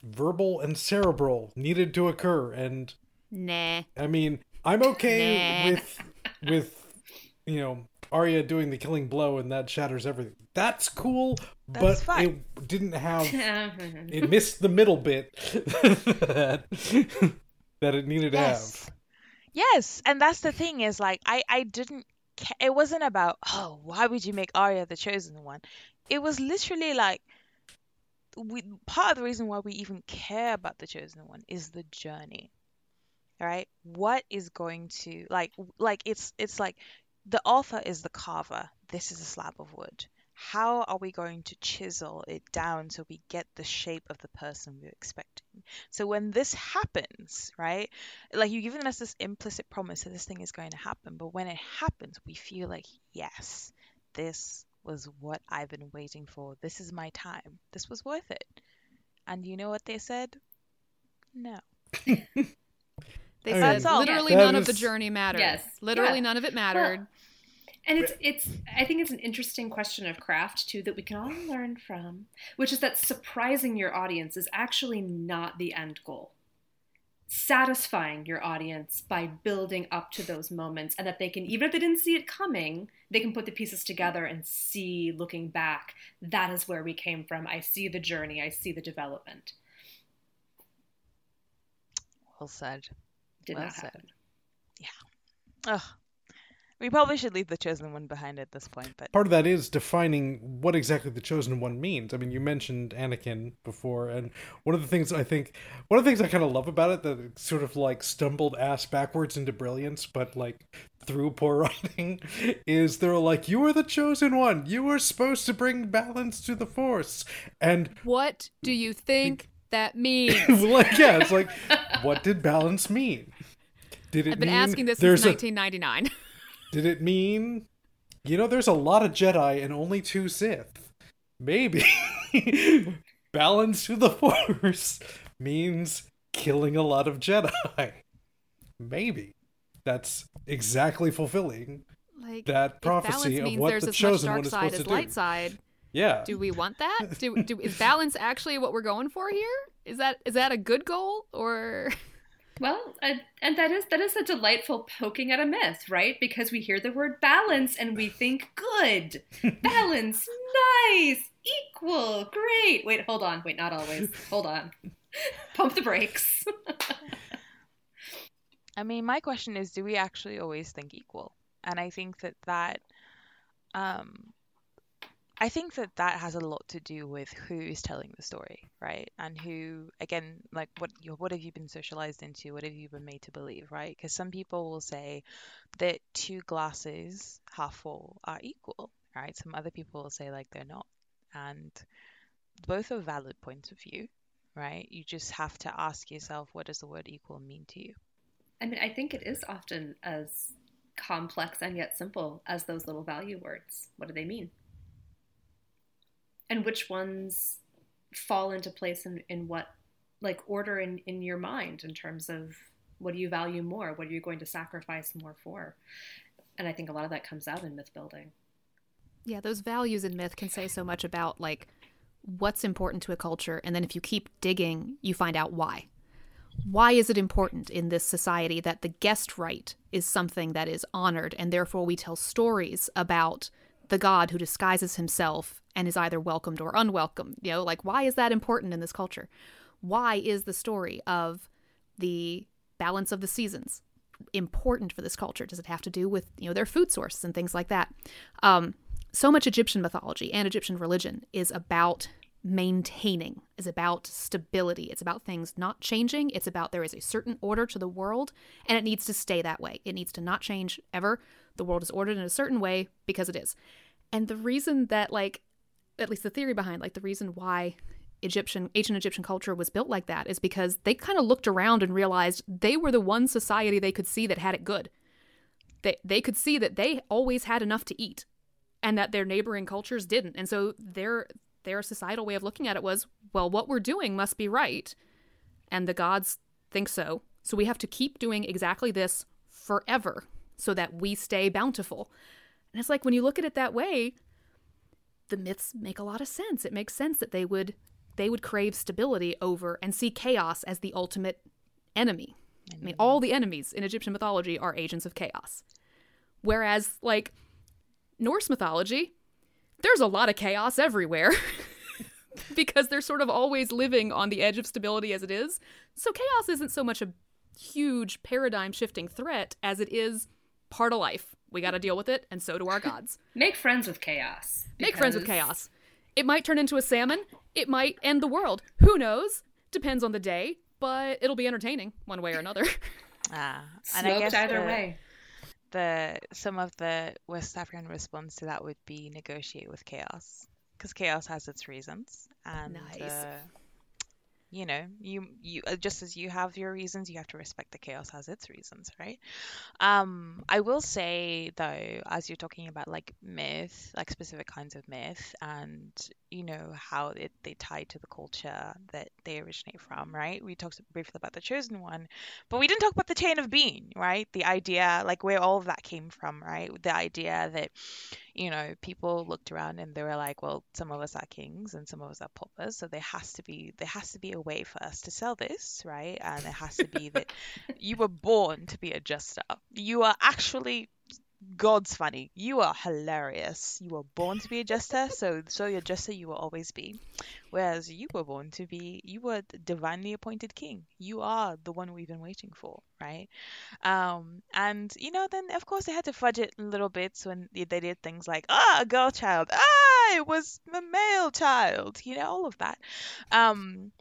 Speaker 2: verbal and cerebral needed to occur and
Speaker 4: Nah.
Speaker 2: I mean, I'm okay
Speaker 4: Nah.
Speaker 2: with with you know Arya doing the killing blow and that shatters everything. That's cool,
Speaker 3: That's
Speaker 2: but it didn't have it missed the middle bit that, that it needed to have.
Speaker 3: Yes, and that's the thing is like I I didn't ca- it wasn't about oh why would you make Arya the chosen one? It was literally like we part of the reason why we even care about the chosen one is the journey. Right? What is going to like like it's it's like the author is the carver. This is a slab of wood. How are we going to chisel it down so we get the shape of the person we're expecting? So when this happens, right? like you've given us this implicit promise that this thing is going to happen but when it happens we feel like yes this was what i've been waiting for this is my time this was worth it and you know what they said no
Speaker 4: They
Speaker 2: I
Speaker 4: said
Speaker 3: That's all.
Speaker 4: literally
Speaker 2: That
Speaker 4: none of the journey mattered.
Speaker 1: Yes.
Speaker 4: Literally
Speaker 1: Yeah.
Speaker 4: none of it mattered.
Speaker 1: And it's it's I think it's an interesting question of craft too that we can all learn from, which is that surprising your audience is actually not the end goal. Satisfying your audience by building up to those moments and that they can even if they didn't see it coming, they can put the pieces together and see looking back, that is where we came from. I see the journey, I see the development.
Speaker 3: well said
Speaker 1: Did
Speaker 3: Well
Speaker 1: not
Speaker 3: said.
Speaker 1: happen.
Speaker 3: Ugh. we probably should leave the chosen one behind at this point but
Speaker 2: Part of that is defining what exactly the chosen one means. I mean, you mentioned Anakin before, and one of the things I think, one of the things I kind of love about it that it sort of like stumbled ass backwards into brilliance, but like through poor writing, is they're like, "You are the chosen one. You are supposed to bring balance to the Force," and
Speaker 4: What do you think that means?
Speaker 2: like, yeah, it's like, what did balance mean? Did it
Speaker 4: I've been
Speaker 2: mean
Speaker 4: asking this
Speaker 2: there's
Speaker 4: since
Speaker 2: a
Speaker 4: 1999.
Speaker 2: Did it mean, you know, there's a lot of Jedi and only two Sith? Maybe balance to the Force means killing a lot of Jedi. Maybe that's exactly fulfilling
Speaker 4: like
Speaker 2: that prophecy of what the chosen one is supposed to do.
Speaker 4: light side.
Speaker 2: Yeah,
Speaker 4: Do we want that? Do, do is balance actually what we're going for here? Is that is that a good goal or
Speaker 1: Well, and, and that is that is a delightful poking at a myth, right? Because we hear the word balance and we think good, balance, nice, equal, great. Wait, hold on. Wait, not always. Hold on. Pump the brakes.
Speaker 3: I mean, my question is, do we actually always think equal? And I think that that, um, I think that that has a lot to do with who is telling the story, right? And who, again, like what you, what have you been socialized into? What have you been made to believe, right? Because some people will say that two glasses half full are equal, right? Some other people will say like they're not, and both are valid points of view, right? You just have to ask yourself, what does the word equal mean to you?
Speaker 1: I mean, I think it is often as complex and yet simple as those little value words. What do they mean? And which ones fall into place in, in what, like, order in, in your mind in terms of what do you value more? What are you going to sacrifice more for? And I think a lot of that comes out in myth building.
Speaker 4: Yeah, those values in myth can say so much about like what's important to a culture and then if you keep digging, you find out why. Why is it important in this society that the guest right is something that is honored and therefore we tell stories about the god who disguises himself and is either welcomed or unwelcomed? You know, like why is that important in this culture? Why is the story of the balance of the seasons important for this culture? Does it have to do with you know their food sources and things like that? Um, so much Egyptian mythology and Egyptian religion is about maintaining, is about stability. It's about things not changing. It's about there is a certain order to the world and it needs to stay that way. It needs to not change ever. The world is ordered in a certain way because it is. And the reason that, like, at least the theory behind, like, the reason why Egyptian, ancient Egyptian culture was built like that is because they kind of looked around and realized they were the one society they could see that had it good. They, they could see that they always had enough to eat and that their neighboring cultures didn't. And so their their societal way of looking at it was, well, what we're doing must be right, and the gods think so. So we have to keep doing exactly this forever so that we stay bountiful. And it's like when you look at it that way, the myths make a lot of sense. It makes sense that they would they would crave stability over and see chaos as the ultimate enemy. I mean, all the enemies in Egyptian mythology are agents of chaos. Whereas, like, Norse mythology, there's a lot of chaos everywhere because they're sort of always living on the edge of stability as it is. So, chaos isn't so much a huge paradigm shifting threat as it is part of life. We got to deal with it, and so do our gods.
Speaker 1: Make friends with chaos.
Speaker 4: Make friends with chaos. It might turn into a salmon. It might end the world. Who knows? Depends on the day, but it'll be entertaining one way or another.
Speaker 3: Ah,
Speaker 1: Smoked either
Speaker 3: the,
Speaker 1: way.
Speaker 3: The some of the West African response to that would be negotiate with chaos because chaos has its reasons and
Speaker 4: Nice.
Speaker 3: uh, you know you you uh, just as you have your reasons you have to respect that chaos has its reasons right um i will say though as you're talking about like myth like specific kinds of myth and you know how it, they tie to the culture that they originate from right? We talked briefly about the chosen one but we didn't talk about the chain of being right? The idea like where all of that came from right? The idea that you know people looked around and they were like well some of us are kings and some of us are paupers so there has to be there has to be a way for us to sell this right? And it has to be that you were born to be a jester. You are actually God's funny. You are hilarious. You were born to be a jester, so so you're jester you will always be. Whereas you were born to be, you were divinely appointed king. You are the one we've been waiting for, right? Um, and you know, then of course they had to fudge it in little bits when they they did things like ah, a girl child, ah, it was a male child, you know, all of that. Um,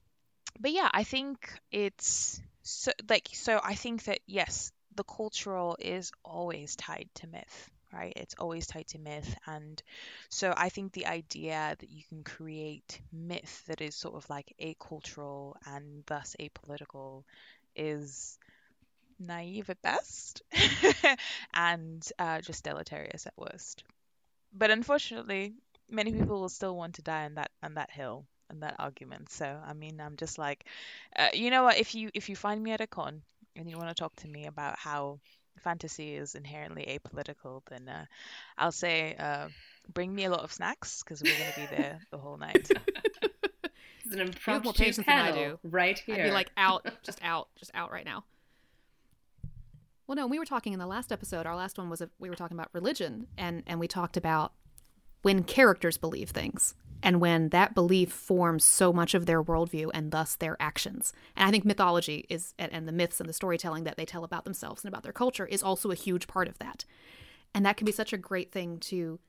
Speaker 3: but yeah, I think it's so like so. I think that yes, the cultural is always tied to myth, right? It's always tied to myth, and so I think the idea that you can create myth that is sort of like acultural and thus apolitical is naive at best and uh, just deleterious at worst. But unfortunately, many people will still want to die on that on that hill and that argument. So I mean, I'm just like, uh, you know what? If you if you find me at a con and you want to talk to me about how fantasy is inherently apolitical, then uh, I'll say, uh, bring me a lot of snacks because we're going to be there the whole night.
Speaker 1: It's an impromptu
Speaker 4: more patience than I do.
Speaker 1: right here.
Speaker 4: I'd be like out, just out, just out right now. Well, no, we were talking in the last episode. Our last one was a, we were talking about religion, and and we talked about when characters believe things, and when that belief forms so much of their worldview and thus their actions. And I think mythology is, and, and the myths and the storytelling that they tell about themselves and about their culture is also a huge part of that. And that can be such a great thing to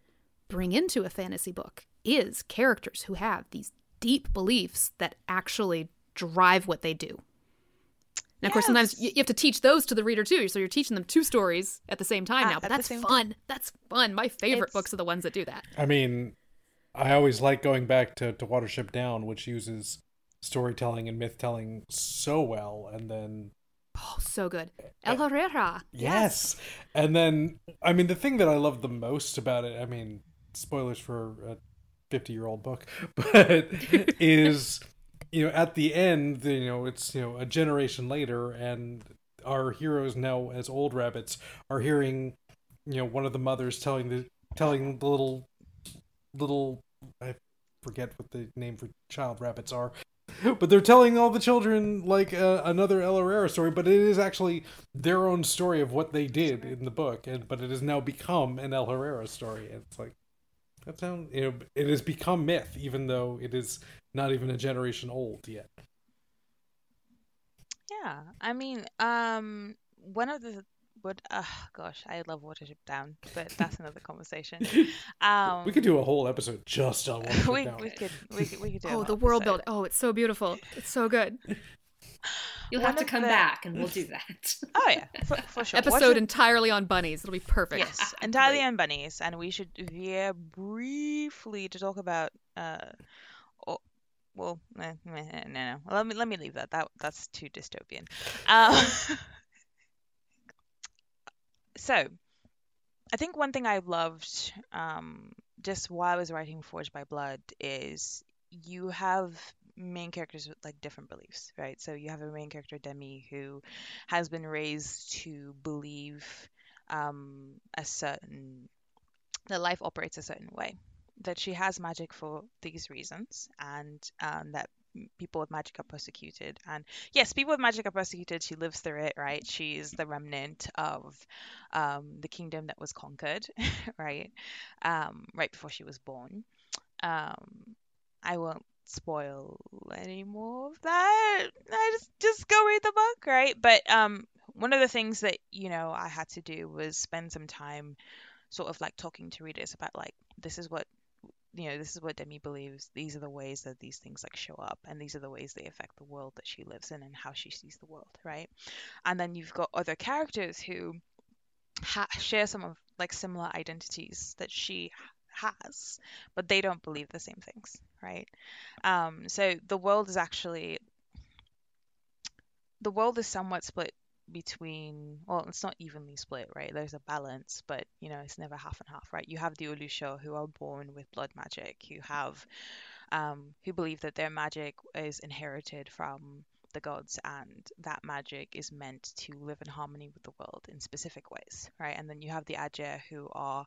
Speaker 4: bring into a fantasy book is characters who have these deep beliefs that actually drive what they do. And of course, sometimes you you have to teach those to the reader too. So you're teaching them two stories at the same time
Speaker 3: Uh,
Speaker 4: now. But that's
Speaker 3: same
Speaker 4: fun. That's fun. My favorite
Speaker 3: It's-
Speaker 4: books are the ones that do that.
Speaker 2: I mean, I always like going back to, to Watership Down, which uses storytelling and myth telling so well, and then
Speaker 4: Oh, so good. Eh, El-ahrairah.
Speaker 2: Yes. And then, I mean, the thing that I love the most about it, I mean, spoilers for a 50 year old book, but is, you know, at the end, you know, it's, you know, a generation later, and our heroes now, as old rabbits, are hearing, you know, one of the mothers telling the, telling the little, little, I forget what the name for child rabbits are, but they're telling all the children like uh, another El-ahrairah story, but it is actually their own story of what they did in the book, and but it has now become an El-ahrairah story. It's like that sounds you know it has become myth, even though it is not even a generation old yet.
Speaker 3: Yeah, I mean, um, one of the what, uh, gosh, I love Watership Down, but that's another conversation. Um,
Speaker 2: we could do a whole episode just on Watership
Speaker 3: we,
Speaker 2: Down.
Speaker 3: we could we could we could do. a
Speaker 4: Oh,
Speaker 3: whole
Speaker 4: the world
Speaker 3: episode.
Speaker 4: building. Oh, it's so beautiful. It's so good.
Speaker 1: You'll
Speaker 3: one
Speaker 1: have to come
Speaker 3: the-
Speaker 1: back and we'll do that.
Speaker 3: Oh yeah, for, for sure.
Speaker 4: Episode
Speaker 3: Watership-
Speaker 4: entirely on bunnies. It'll be perfect.
Speaker 3: Yes, entirely on bunnies, and we should veer briefly to talk about. Uh, oh, well, eh, eh, no, no. Let me let me leave that. That that's too dystopian. Um, so, I think one thing I loved, um, just while I was writing Forged by Blood, is you have main characters with like different beliefs, right? So you have a main character Demi who has been raised to believe um, a certain that life operates a certain way, that she has magic for these reasons, and um, that people with magic are persecuted. And yes, people with magic are persecuted. She lives through it, right? She's the remnant of um, the kingdom that was conquered, right? Um, right before she was born. Um, I won't spoil any more of that. I just just go read the book, right? But um, one of the things that you know I had to do was spend some time, sort of like talking to readers about like this is what you know this is what Demi believes. These are the ways that these things like show up, and these are the ways they affect the world that she lives in and how she sees the world, right? And then you've got other characters who ha- share some of like similar identities that she has, but they don't believe the same things, right? Um, so the world is actually the world is somewhat split between well it's not evenly split right there's a balance but you know it's never half and half right you have the Olusha who are born with blood magic who have um, who believe that their magic is inherited from the gods and that magic is meant to live in harmony with the world in specific ways right and then you have the Ajah who are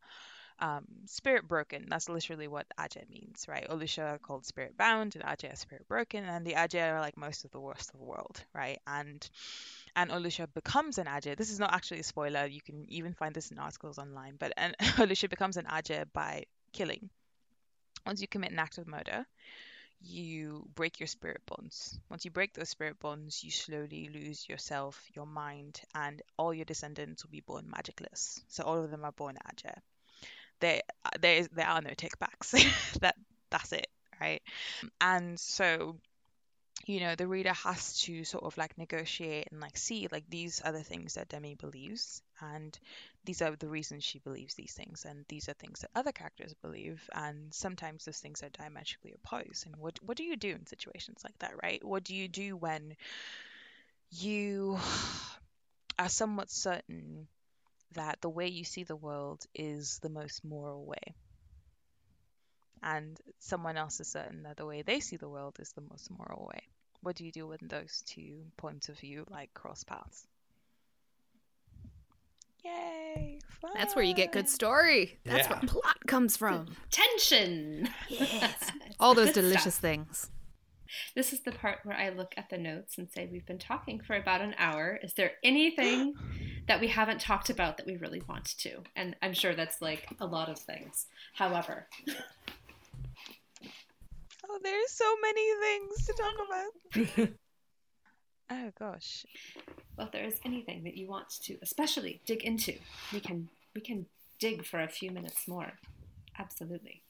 Speaker 3: um, spirit broken. That's literally what Ajah means, right? Olusha are called spirit bound and Ajah spirit broken, and the Ajah are like most of the worst of the world, right? And and Olusha becomes an Ajah. This is not actually a spoiler. You can even find this in articles online. But an Olusha becomes an Ajah by killing. Once you commit an act of murder, you break your spirit bonds. Once you break those spirit bonds, you slowly lose yourself, your mind, and all your descendants will be born magicless. So all of them are born Ajah there uh, there is there are no takebacks. that that's it, right? And so you know the reader has to sort of like negotiate and like see like these are the things that demi believes and these are the reasons she believes these things and these are things that other characters believe and sometimes those things are diametrically opposed and what what do you do in situations like that right what do you do when you are somewhat certain that the way you see the world is the most moral way. And someone else is certain that the way they see the world is the most moral way. What do you do when those two points of view like cross paths? Yay! Fun.
Speaker 4: That's where you get good story. That's
Speaker 2: Yeah.
Speaker 4: where plot comes from.
Speaker 1: Tension.
Speaker 4: Yes. All those delicious
Speaker 1: stuff.
Speaker 4: things.
Speaker 1: This is the part where I look at the notes and say, We've been talking for about an hour. Is there anything that we haven't talked about that we really want to? And I'm sure that's like a lot of things. However,
Speaker 3: Oh, there's so many things to talk about. oh gosh.
Speaker 1: well, if there is anything that you want to especially dig into, we can we can dig for a few minutes more. Absolutely.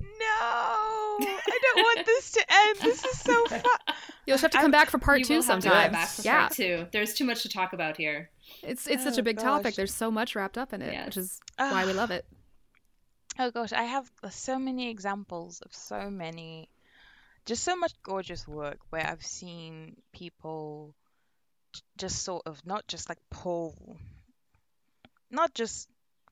Speaker 3: No, I don't want this to end. This is so fun.
Speaker 4: You'll have to come back for part two
Speaker 1: will have to go
Speaker 4: sometime.
Speaker 1: back for
Speaker 4: yeah,
Speaker 1: part two. There's too much to talk about here.
Speaker 4: it's it's such
Speaker 3: Oh,
Speaker 4: a big
Speaker 3: gosh.
Speaker 4: topic. There's so much wrapped up in it,
Speaker 1: Yes.
Speaker 4: which is why we love it.
Speaker 3: Oh gosh, I have so many examples of so many, just so much gorgeous work where I've seen people just sort of not just like pull, not just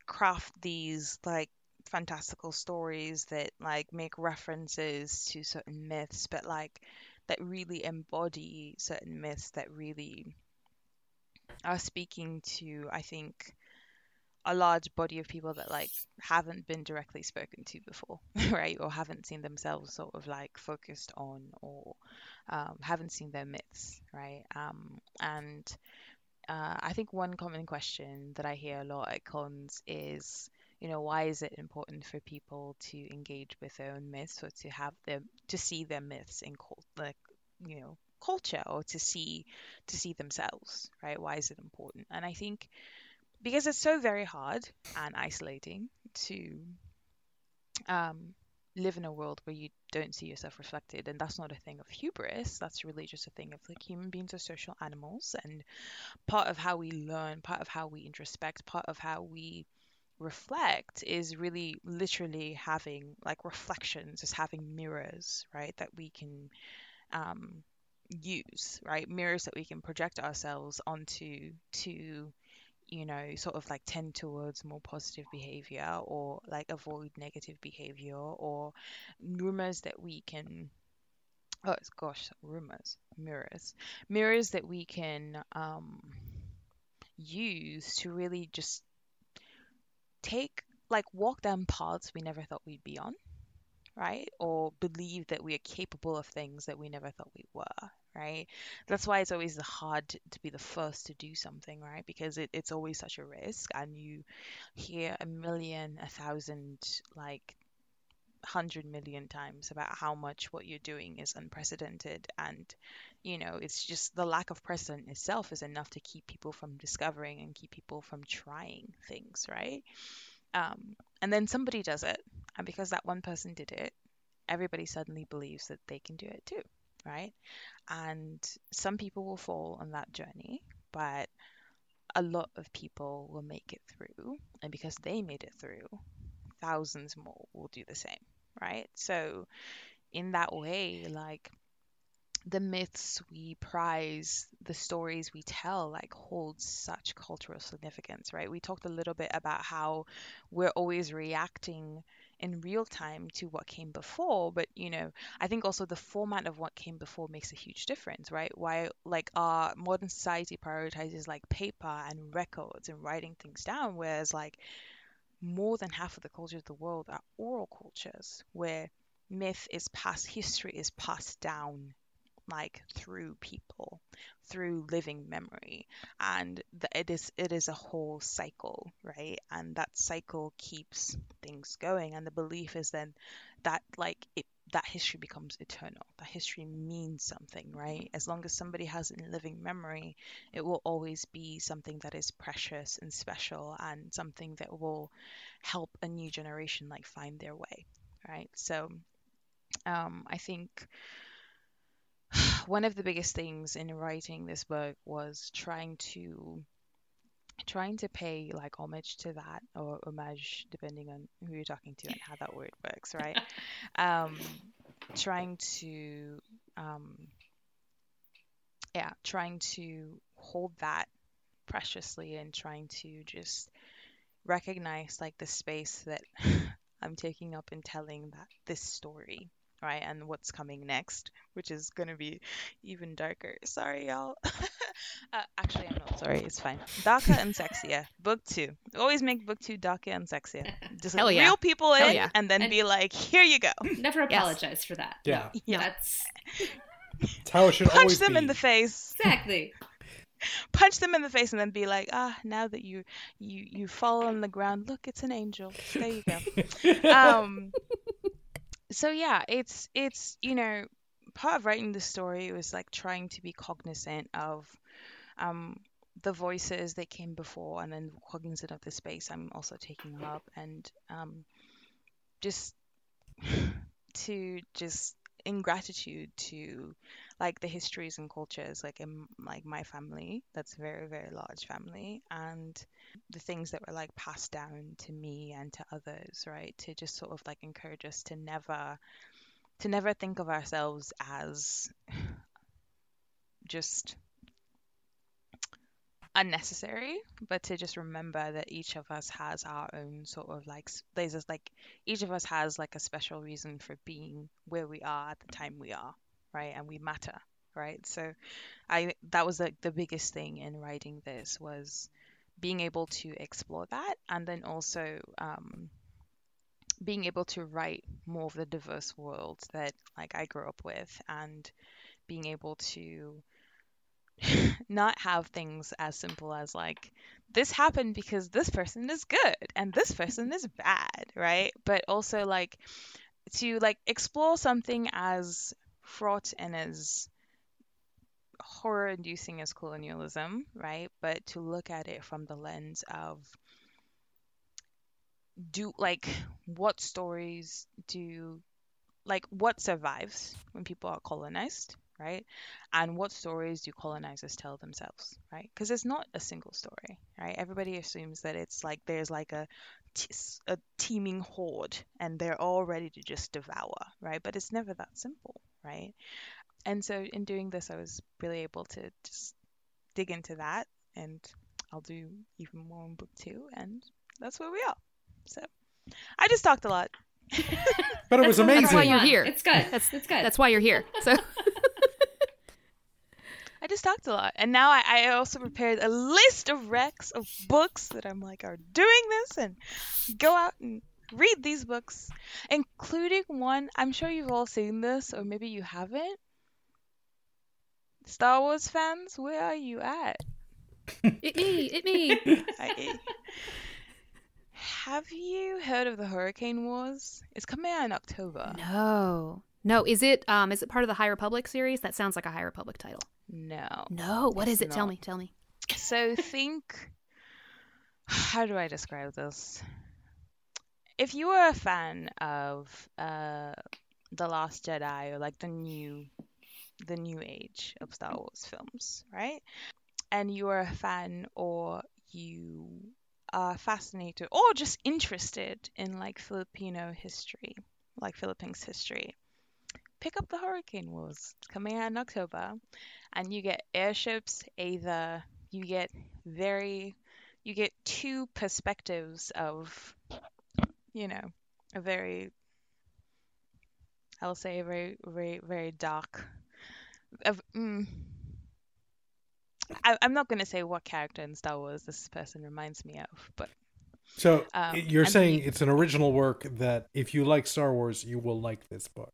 Speaker 3: craft these like fantastical stories that like make references to certain myths, but like that really embody certain myths that really are speaking to, I think, a large body of people that like haven't been directly spoken to before, right? Or haven't seen themselves sort of like focused on or um, haven't seen their myths, right? Um, and uh, I think one common question that I hear a lot at cons is, you know, why is it important for people to engage with their own myths or to have them to see their myths in cult, like, you know, culture or to see to see themselves, right? Why is it important? And I think because it's so very hard and isolating to um, live in a world where you don't see yourself reflected and that's not a thing of hubris that's really just a thing of like human beings are social animals and part of how we learn part of how we introspect part of how we reflect is really literally having like reflections is having mirrors right that we can um, use right mirrors that we can project ourselves onto to you know, sort of like tend towards more positive behavior or like avoid negative behavior or rumors that we can oh gosh rumors mirrors mirrors that we can um use to really just take like walk down paths we never thought we'd be on right? Or believe that we are capable of things that we never thought we were right? That's why it's always hard to, to be the first to do something right? Because it, it's always such a risk and you hear a million a thousand like hundred million times about how much what you're doing is unprecedented and you know it's just the lack of precedent itself is enough to keep people from discovering and keep people from trying things right? Um, and then somebody does it and because that one person did it everybody suddenly believes that they can do it too right and some people will fall on that journey but a lot of people will make it through and because they made it through thousands more will do the same right? So, in that way, like the myths we prize, the stories we tell, like hold such cultural significance, right? We talked a little bit about how we're always reacting in real time to what came before but you know i think also the format of what came before makes a huge difference right? Why like our modern society prioritizes like paper and records and writing things down whereas like more than half of the cultures of the world are oral cultures where myth is passed, history is passed down like through people through living memory and the, it is it is a whole cycle right and that cycle keeps things going and the belief is then that like it that history becomes eternal. That history means something, right? As long as somebody has it in living memory, it will always be something that is precious and special and something that will help a new generation like find their way, right? So um, I think one of the biggest things in writing this book was trying to trying to pay like homage to that or homage depending on who you're talking to and how that word works right? Um trying to um yeah trying to hold that preciously and trying to just recognize like the space that i'm taking up in telling that this story right and what's coming next which is going to be even darker sorry y'all uh, actually i'm not sorry it's fine darker and sexier book two always make book two darker and sexier just
Speaker 4: Hell
Speaker 3: reel
Speaker 4: yeah.
Speaker 3: people in
Speaker 4: yeah.
Speaker 3: and then
Speaker 1: And-
Speaker 3: be like here you go
Speaker 1: Never apologize for that.
Speaker 2: Yeah.
Speaker 3: Yeah.
Speaker 1: That's
Speaker 2: It's how it should
Speaker 3: punch
Speaker 2: always
Speaker 3: them
Speaker 2: be.
Speaker 3: in the face
Speaker 1: exactly.
Speaker 3: punch them in the face and then be like ah now that you you you fall on the ground look it's an angel there you go um so yeah it's it's you know part of writing the story was like trying to be cognizant of um the voices that came before and then cognizant of the space i'm also taking up and um just to just in gratitude to like the histories and cultures like in like my family that's a very very large family and the things that were like passed down to me and to others right to just sort of like encourage us to never to never think of ourselves as just unnecessary but to just remember that each of us has our own sort of like there's like each of us has like a special reason for being where we are at the time we are right? And we matter right? So i that was like the biggest thing in writing this was being able to explore that and then also um being able to write more of the diverse worlds that like i grew up with and being able to not have things as simple as like this happened because this person is good and this person is bad right? But also like to like explore something as fraught and as horror inducing as colonialism right? But to look at it from the lens of do like what stories do like what survives when people are colonized right? And what stories do colonizers tell themselves right? Because it's not a single story right? Everybody assumes that it's like there's like a, t- a teeming horde and they're all ready to just devour right? But it's never that simple right and so in doing this i was really able to just dig into that and i'll do even more in book two and that's where we are so i just talked a lot
Speaker 2: But it was amazing.
Speaker 4: That's why you're here.
Speaker 1: It's good.
Speaker 4: That's
Speaker 1: it's good.
Speaker 4: That's why you're here. So
Speaker 3: I just talked a lot, and now I, I also prepared a list of recs of books that I'm like are doing this and go out and read these books, including one. I'm sure you've all seen this, or maybe you haven't. Star Wars fans, where are you at?
Speaker 4: It me, it me.
Speaker 3: Have you heard of the Hurricane Wars? It's coming out in October.
Speaker 4: No. No, is it um is it part of the High Republic series? That sounds like a High Republic title.
Speaker 3: No.
Speaker 4: No, what is
Speaker 3: It's
Speaker 4: it? Tell me, tell me.
Speaker 3: So think how do I describe this? If you were a fan of uh The Last Jedi or like the new the new age of Star Wars films, right? And you are a fan or you are fascinated or just interested in like Filipino history, like Philippines history, pick up the Hurricane Wars. It's coming out in October, and you get airships. Either you get very, you get two perspectives of, you know, a very, I'll say a very, very, very dark. Of, mm, I, I'm not going to say what character in Star Wars this person reminds me of, but
Speaker 2: So
Speaker 3: Um,
Speaker 2: you're saying
Speaker 3: you-
Speaker 2: it's an original work that if you like Star Wars, you will like this book.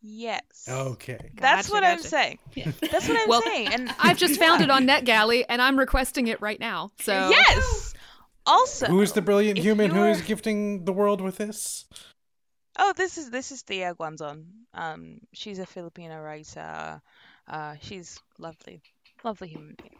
Speaker 3: yes.
Speaker 2: Okay.
Speaker 3: That's
Speaker 4: Gotcha,
Speaker 3: what I'm saying.
Speaker 1: Yeah.
Speaker 3: That's what I'm
Speaker 4: Well,
Speaker 3: saying. And
Speaker 4: I've just found it on NetGalley and I'm requesting it right now. So
Speaker 3: Yes. Also,
Speaker 2: Who is the brilliant human who is gifting the world with this?
Speaker 3: Oh, this is this is Thea Guanzon. Um, she's a Filipino writer. Uh, she's lovely, lovely human being.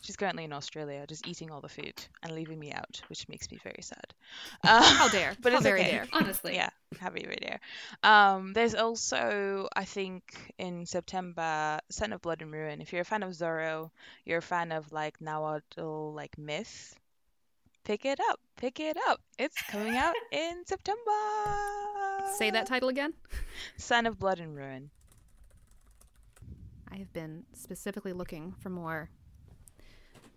Speaker 3: She's currently in Australia, just eating all the food and leaving me out, which makes me very sad. Uh,
Speaker 4: How dare.
Speaker 3: But
Speaker 4: How
Speaker 3: it's
Speaker 4: very
Speaker 3: okay.
Speaker 4: dare.
Speaker 1: Honestly.
Speaker 3: Yeah, happy radio. Um, there's also, I think, in September, Son of Blood and Ruin. If you're a fan of Zorro, you're a fan of like Nahuatl, like myth, pick it up. Pick it up. It's coming out in September.
Speaker 4: Say that title again.
Speaker 3: Son of Blood and Ruin.
Speaker 4: I have been specifically looking for more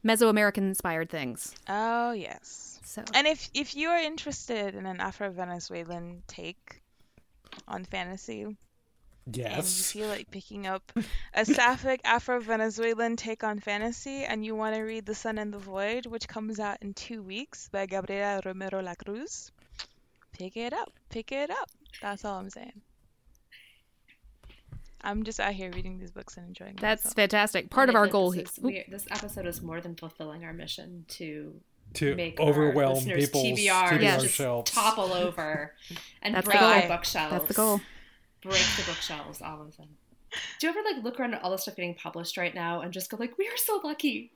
Speaker 4: Mesoamerican inspired things.
Speaker 3: Oh yes.
Speaker 4: So
Speaker 3: And if if you are interested in an Afro-Venezuelan take on fantasy, and you feel like picking up a sapphic Afro-Venezuelan take on fantasy, and you want to read *The Sun and the Void*, which comes out in two weeks by Gabriela Romero Lacruz, pick it up. Pick it up. That's all I'm saying. I'm just out here reading these books and enjoying them.
Speaker 4: that's
Speaker 3: myself.
Speaker 4: fantastic. Part of our
Speaker 1: that
Speaker 4: goal
Speaker 1: this we- this episode is more than fulfilling our mission to
Speaker 2: To
Speaker 1: make our
Speaker 2: overwhelm people's
Speaker 1: TBR,
Speaker 2: TBR
Speaker 4: Yes.
Speaker 2: shelves.
Speaker 1: topple over and
Speaker 4: That's the
Speaker 1: break
Speaker 3: goal.
Speaker 1: the bookshelves.
Speaker 4: That's the goal.
Speaker 1: Break the bookshelves, all of them. Do you ever like look around at all the stuff getting published right now and just go like, "We are so lucky,"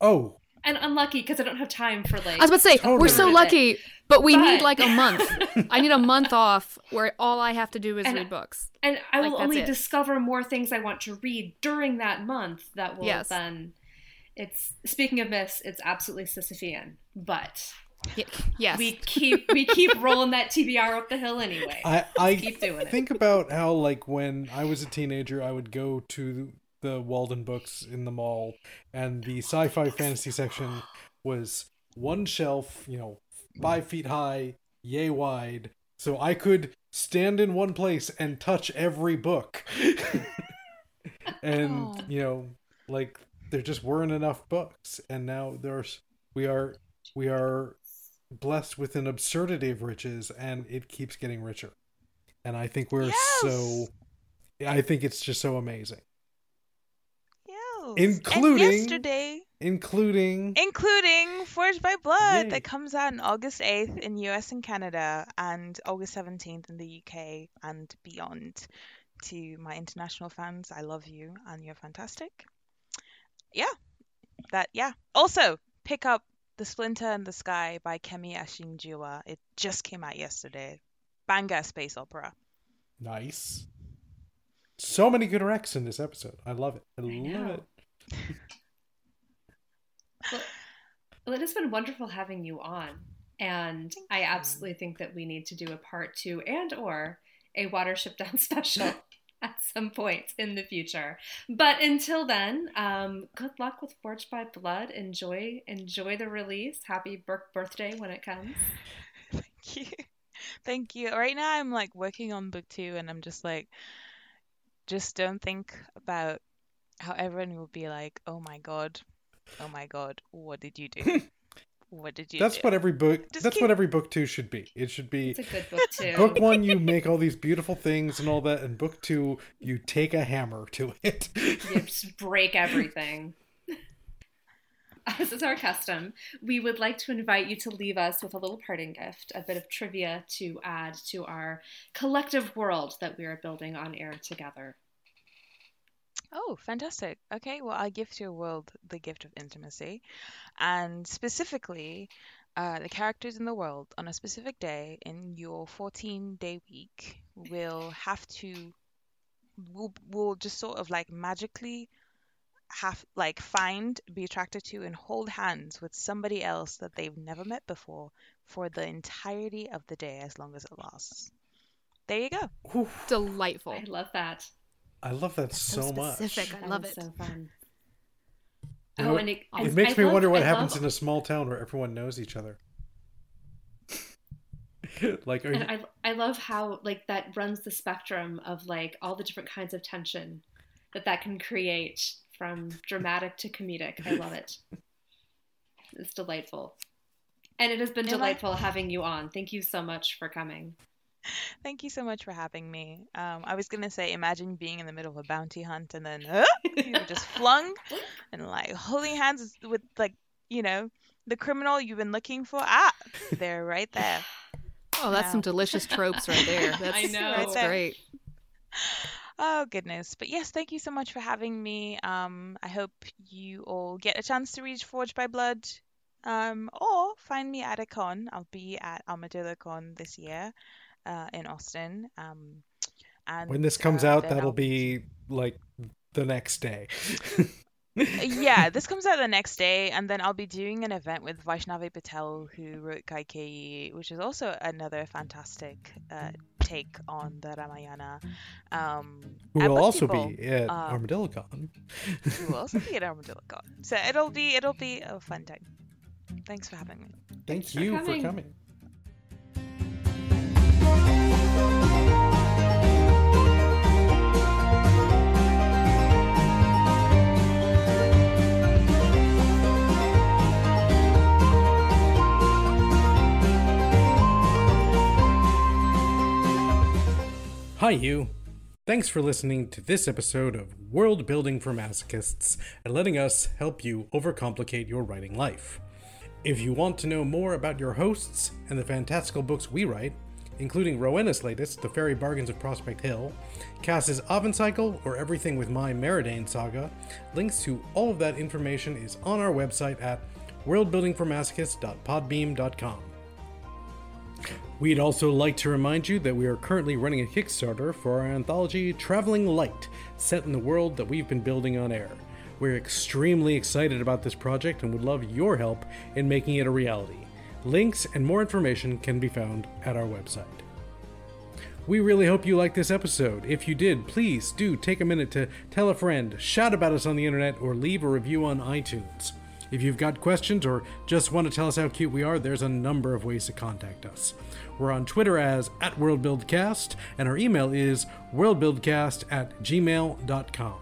Speaker 2: Oh,
Speaker 1: and unlucky because I don't have time for like.
Speaker 4: I was about to say we're so lucky, but we need like a month. I need a month off where all I have to do is
Speaker 1: And-
Speaker 4: read books.
Speaker 1: and I
Speaker 4: like,
Speaker 1: will only
Speaker 4: it.
Speaker 1: discover more things I want to read during that month. That will
Speaker 4: Yes.
Speaker 1: then. It's speaking of myths, it's absolutely Sisyphean, but
Speaker 4: Y- yes.
Speaker 1: we keep we keep rolling that TBR up the hill anyway.
Speaker 2: I I
Speaker 1: keep doing it.
Speaker 2: think about how like when I was a teenager, I would go to the Waldenbooks in the mall, and the sci-fi fantasy section was one shelf, you know, five feet high, yay wide, so I could stand in one place and touch every book. and
Speaker 3: Aw.
Speaker 2: you know, like there just weren't enough books, and now there's we are we are blessed with an absurdity of riches, and it keeps getting richer. And I think we're
Speaker 3: Yes!
Speaker 2: so. I think it's just so amazing,
Speaker 3: Yes.
Speaker 2: Including-
Speaker 3: and yesterday,
Speaker 2: including
Speaker 3: including Forged by Blood,
Speaker 2: Yay.
Speaker 3: that comes out on August 8th in US and Canada, and August 17th in the UK and beyond. To my international fans, I love you and you're fantastic. Yeah, that yeah. Also, pick up The Splinter in the Sky by Kemi Ashing-Giwa. It just came out yesterday. Banger space opera.
Speaker 2: nice. So many good recs in this episode. I love it. I, love
Speaker 1: know.
Speaker 2: it.
Speaker 1: Well, well, it has been wonderful having you on, and
Speaker 3: Thank
Speaker 1: I
Speaker 3: you.
Speaker 1: absolutely think that we need to do a part two and or a Watership Down special at some point in the future. But until then, um, good luck with Forged by Blood. Enjoy, enjoy the release. Happy bir- birthday when it comes.
Speaker 3: Thank you. Thank you. Right now I'm like working on book two and I'm just like just don't think about how everyone will be like, "Oh my god, oh my god, what did you do? what did you?"
Speaker 2: That's
Speaker 3: do?
Speaker 2: what every book.
Speaker 3: Just
Speaker 2: that's
Speaker 3: keep-
Speaker 2: what every book two should be. It should be
Speaker 1: It's a good book too.
Speaker 2: book one. You make all these beautiful things and all that, and book two, you take a hammer to it.
Speaker 1: you just break everything. As is our custom, we would like to invite you to leave us with a little parting gift, a bit of trivia to add to our collective world that we are building on air together.
Speaker 3: Oh, fantastic. Okay, well, I give to your world the gift of intimacy, and specifically, uh, the characters in the world on a specific day in your 14-day week will have to will will just sort of like magically have like find, be attracted to, and hold hands with somebody else that they've never met before for the entirety of the day, as long as it lasts. There you go.
Speaker 4: Delightful.
Speaker 1: I love that.
Speaker 2: I love that so,
Speaker 4: so
Speaker 2: much.
Speaker 4: specific. I love it.
Speaker 1: So fun.
Speaker 2: You know,
Speaker 1: oh,
Speaker 2: it-
Speaker 1: and it,
Speaker 2: It makes
Speaker 1: I
Speaker 2: me
Speaker 1: love-
Speaker 2: wonder what
Speaker 1: I
Speaker 2: happens
Speaker 1: love-
Speaker 2: in a small town where everyone knows each other. like, are you,
Speaker 1: And I, I love how like that runs the spectrum of like all the different kinds of tension that that can create from dramatic to comedic. I love it. It's delightful. And it has been
Speaker 3: Am I-
Speaker 1: delightful having you on. Thank you so much for coming.
Speaker 3: Thank you so much for having me. Um, I was gonna say, imagine being in the middle of a bounty hunt and then uh, you were just flung and like holding hands with like you know the criminal you've been looking for. Ah, they're right there.
Speaker 4: Oh, that's some delicious tropes right there. That's,
Speaker 1: I know.
Speaker 4: That's
Speaker 3: Right
Speaker 4: great.
Speaker 3: Oh goodness, but yes, thank you so much for having me. Um, I hope you all get a chance to read Forged by Blood, um, or find me at a con. I'll be at ArmadilloCon this year, uh, in Austin. Um, and
Speaker 2: when this comes
Speaker 3: uh,
Speaker 2: out, that'll
Speaker 3: I'll-
Speaker 2: be like the next day.
Speaker 3: yeah, this comes out the next day, and then I'll be doing an event with Vaishnavi Patel, who wrote Kaikeyi, which is also another fantastic uh, take on the Ramayana. Um,
Speaker 2: who will also
Speaker 3: Bhakti
Speaker 2: be at
Speaker 3: um, ArmadilloCon. Who will also be at ArmadilloCon. So it'll be it'll be a fun time. Thanks for having me.
Speaker 2: Thank
Speaker 1: for
Speaker 2: you for
Speaker 1: coming.
Speaker 2: coming. Hi, you. Thanks for listening to this episode of World Building for Masochists and letting us help you overcomplicate your writing life. If you want to know more about your hosts and the fantastical books we write, including Rowenna's latest, The Fairy Bargains of Prospect Hill, Cass's Cycle, or everything with my Maradaine saga, links to all of that information is on our website at worldbuildingformasochists.podbean.com. We'd also like to remind you that we are currently running a Kickstarter for our anthology Traveling Light, set in the world that we've been building on air. We're extremely excited about this project and would love your help in making it a reality. Links and more information can be found at our website. We really hope you liked this episode. If you did, please do take a minute to tell a friend, shout about us on the internet, or leave a review on iTunes. If you've got questions or just want to tell us how cute we are, there's a number of ways to contact us. We're on Twitter as at WorldBuildCast, and our email is worldbuildcast at gmail.com.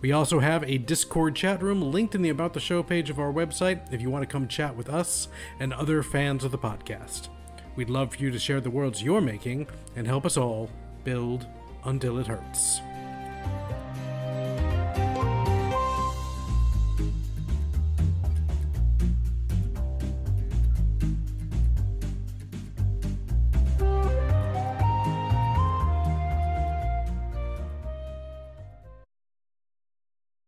Speaker 2: We also have a Discord chat room linked in the About the Show page of our website if you want to come chat with us and other fans of the podcast. We'd love for you to share the worlds you're making and help us all build until it hurts.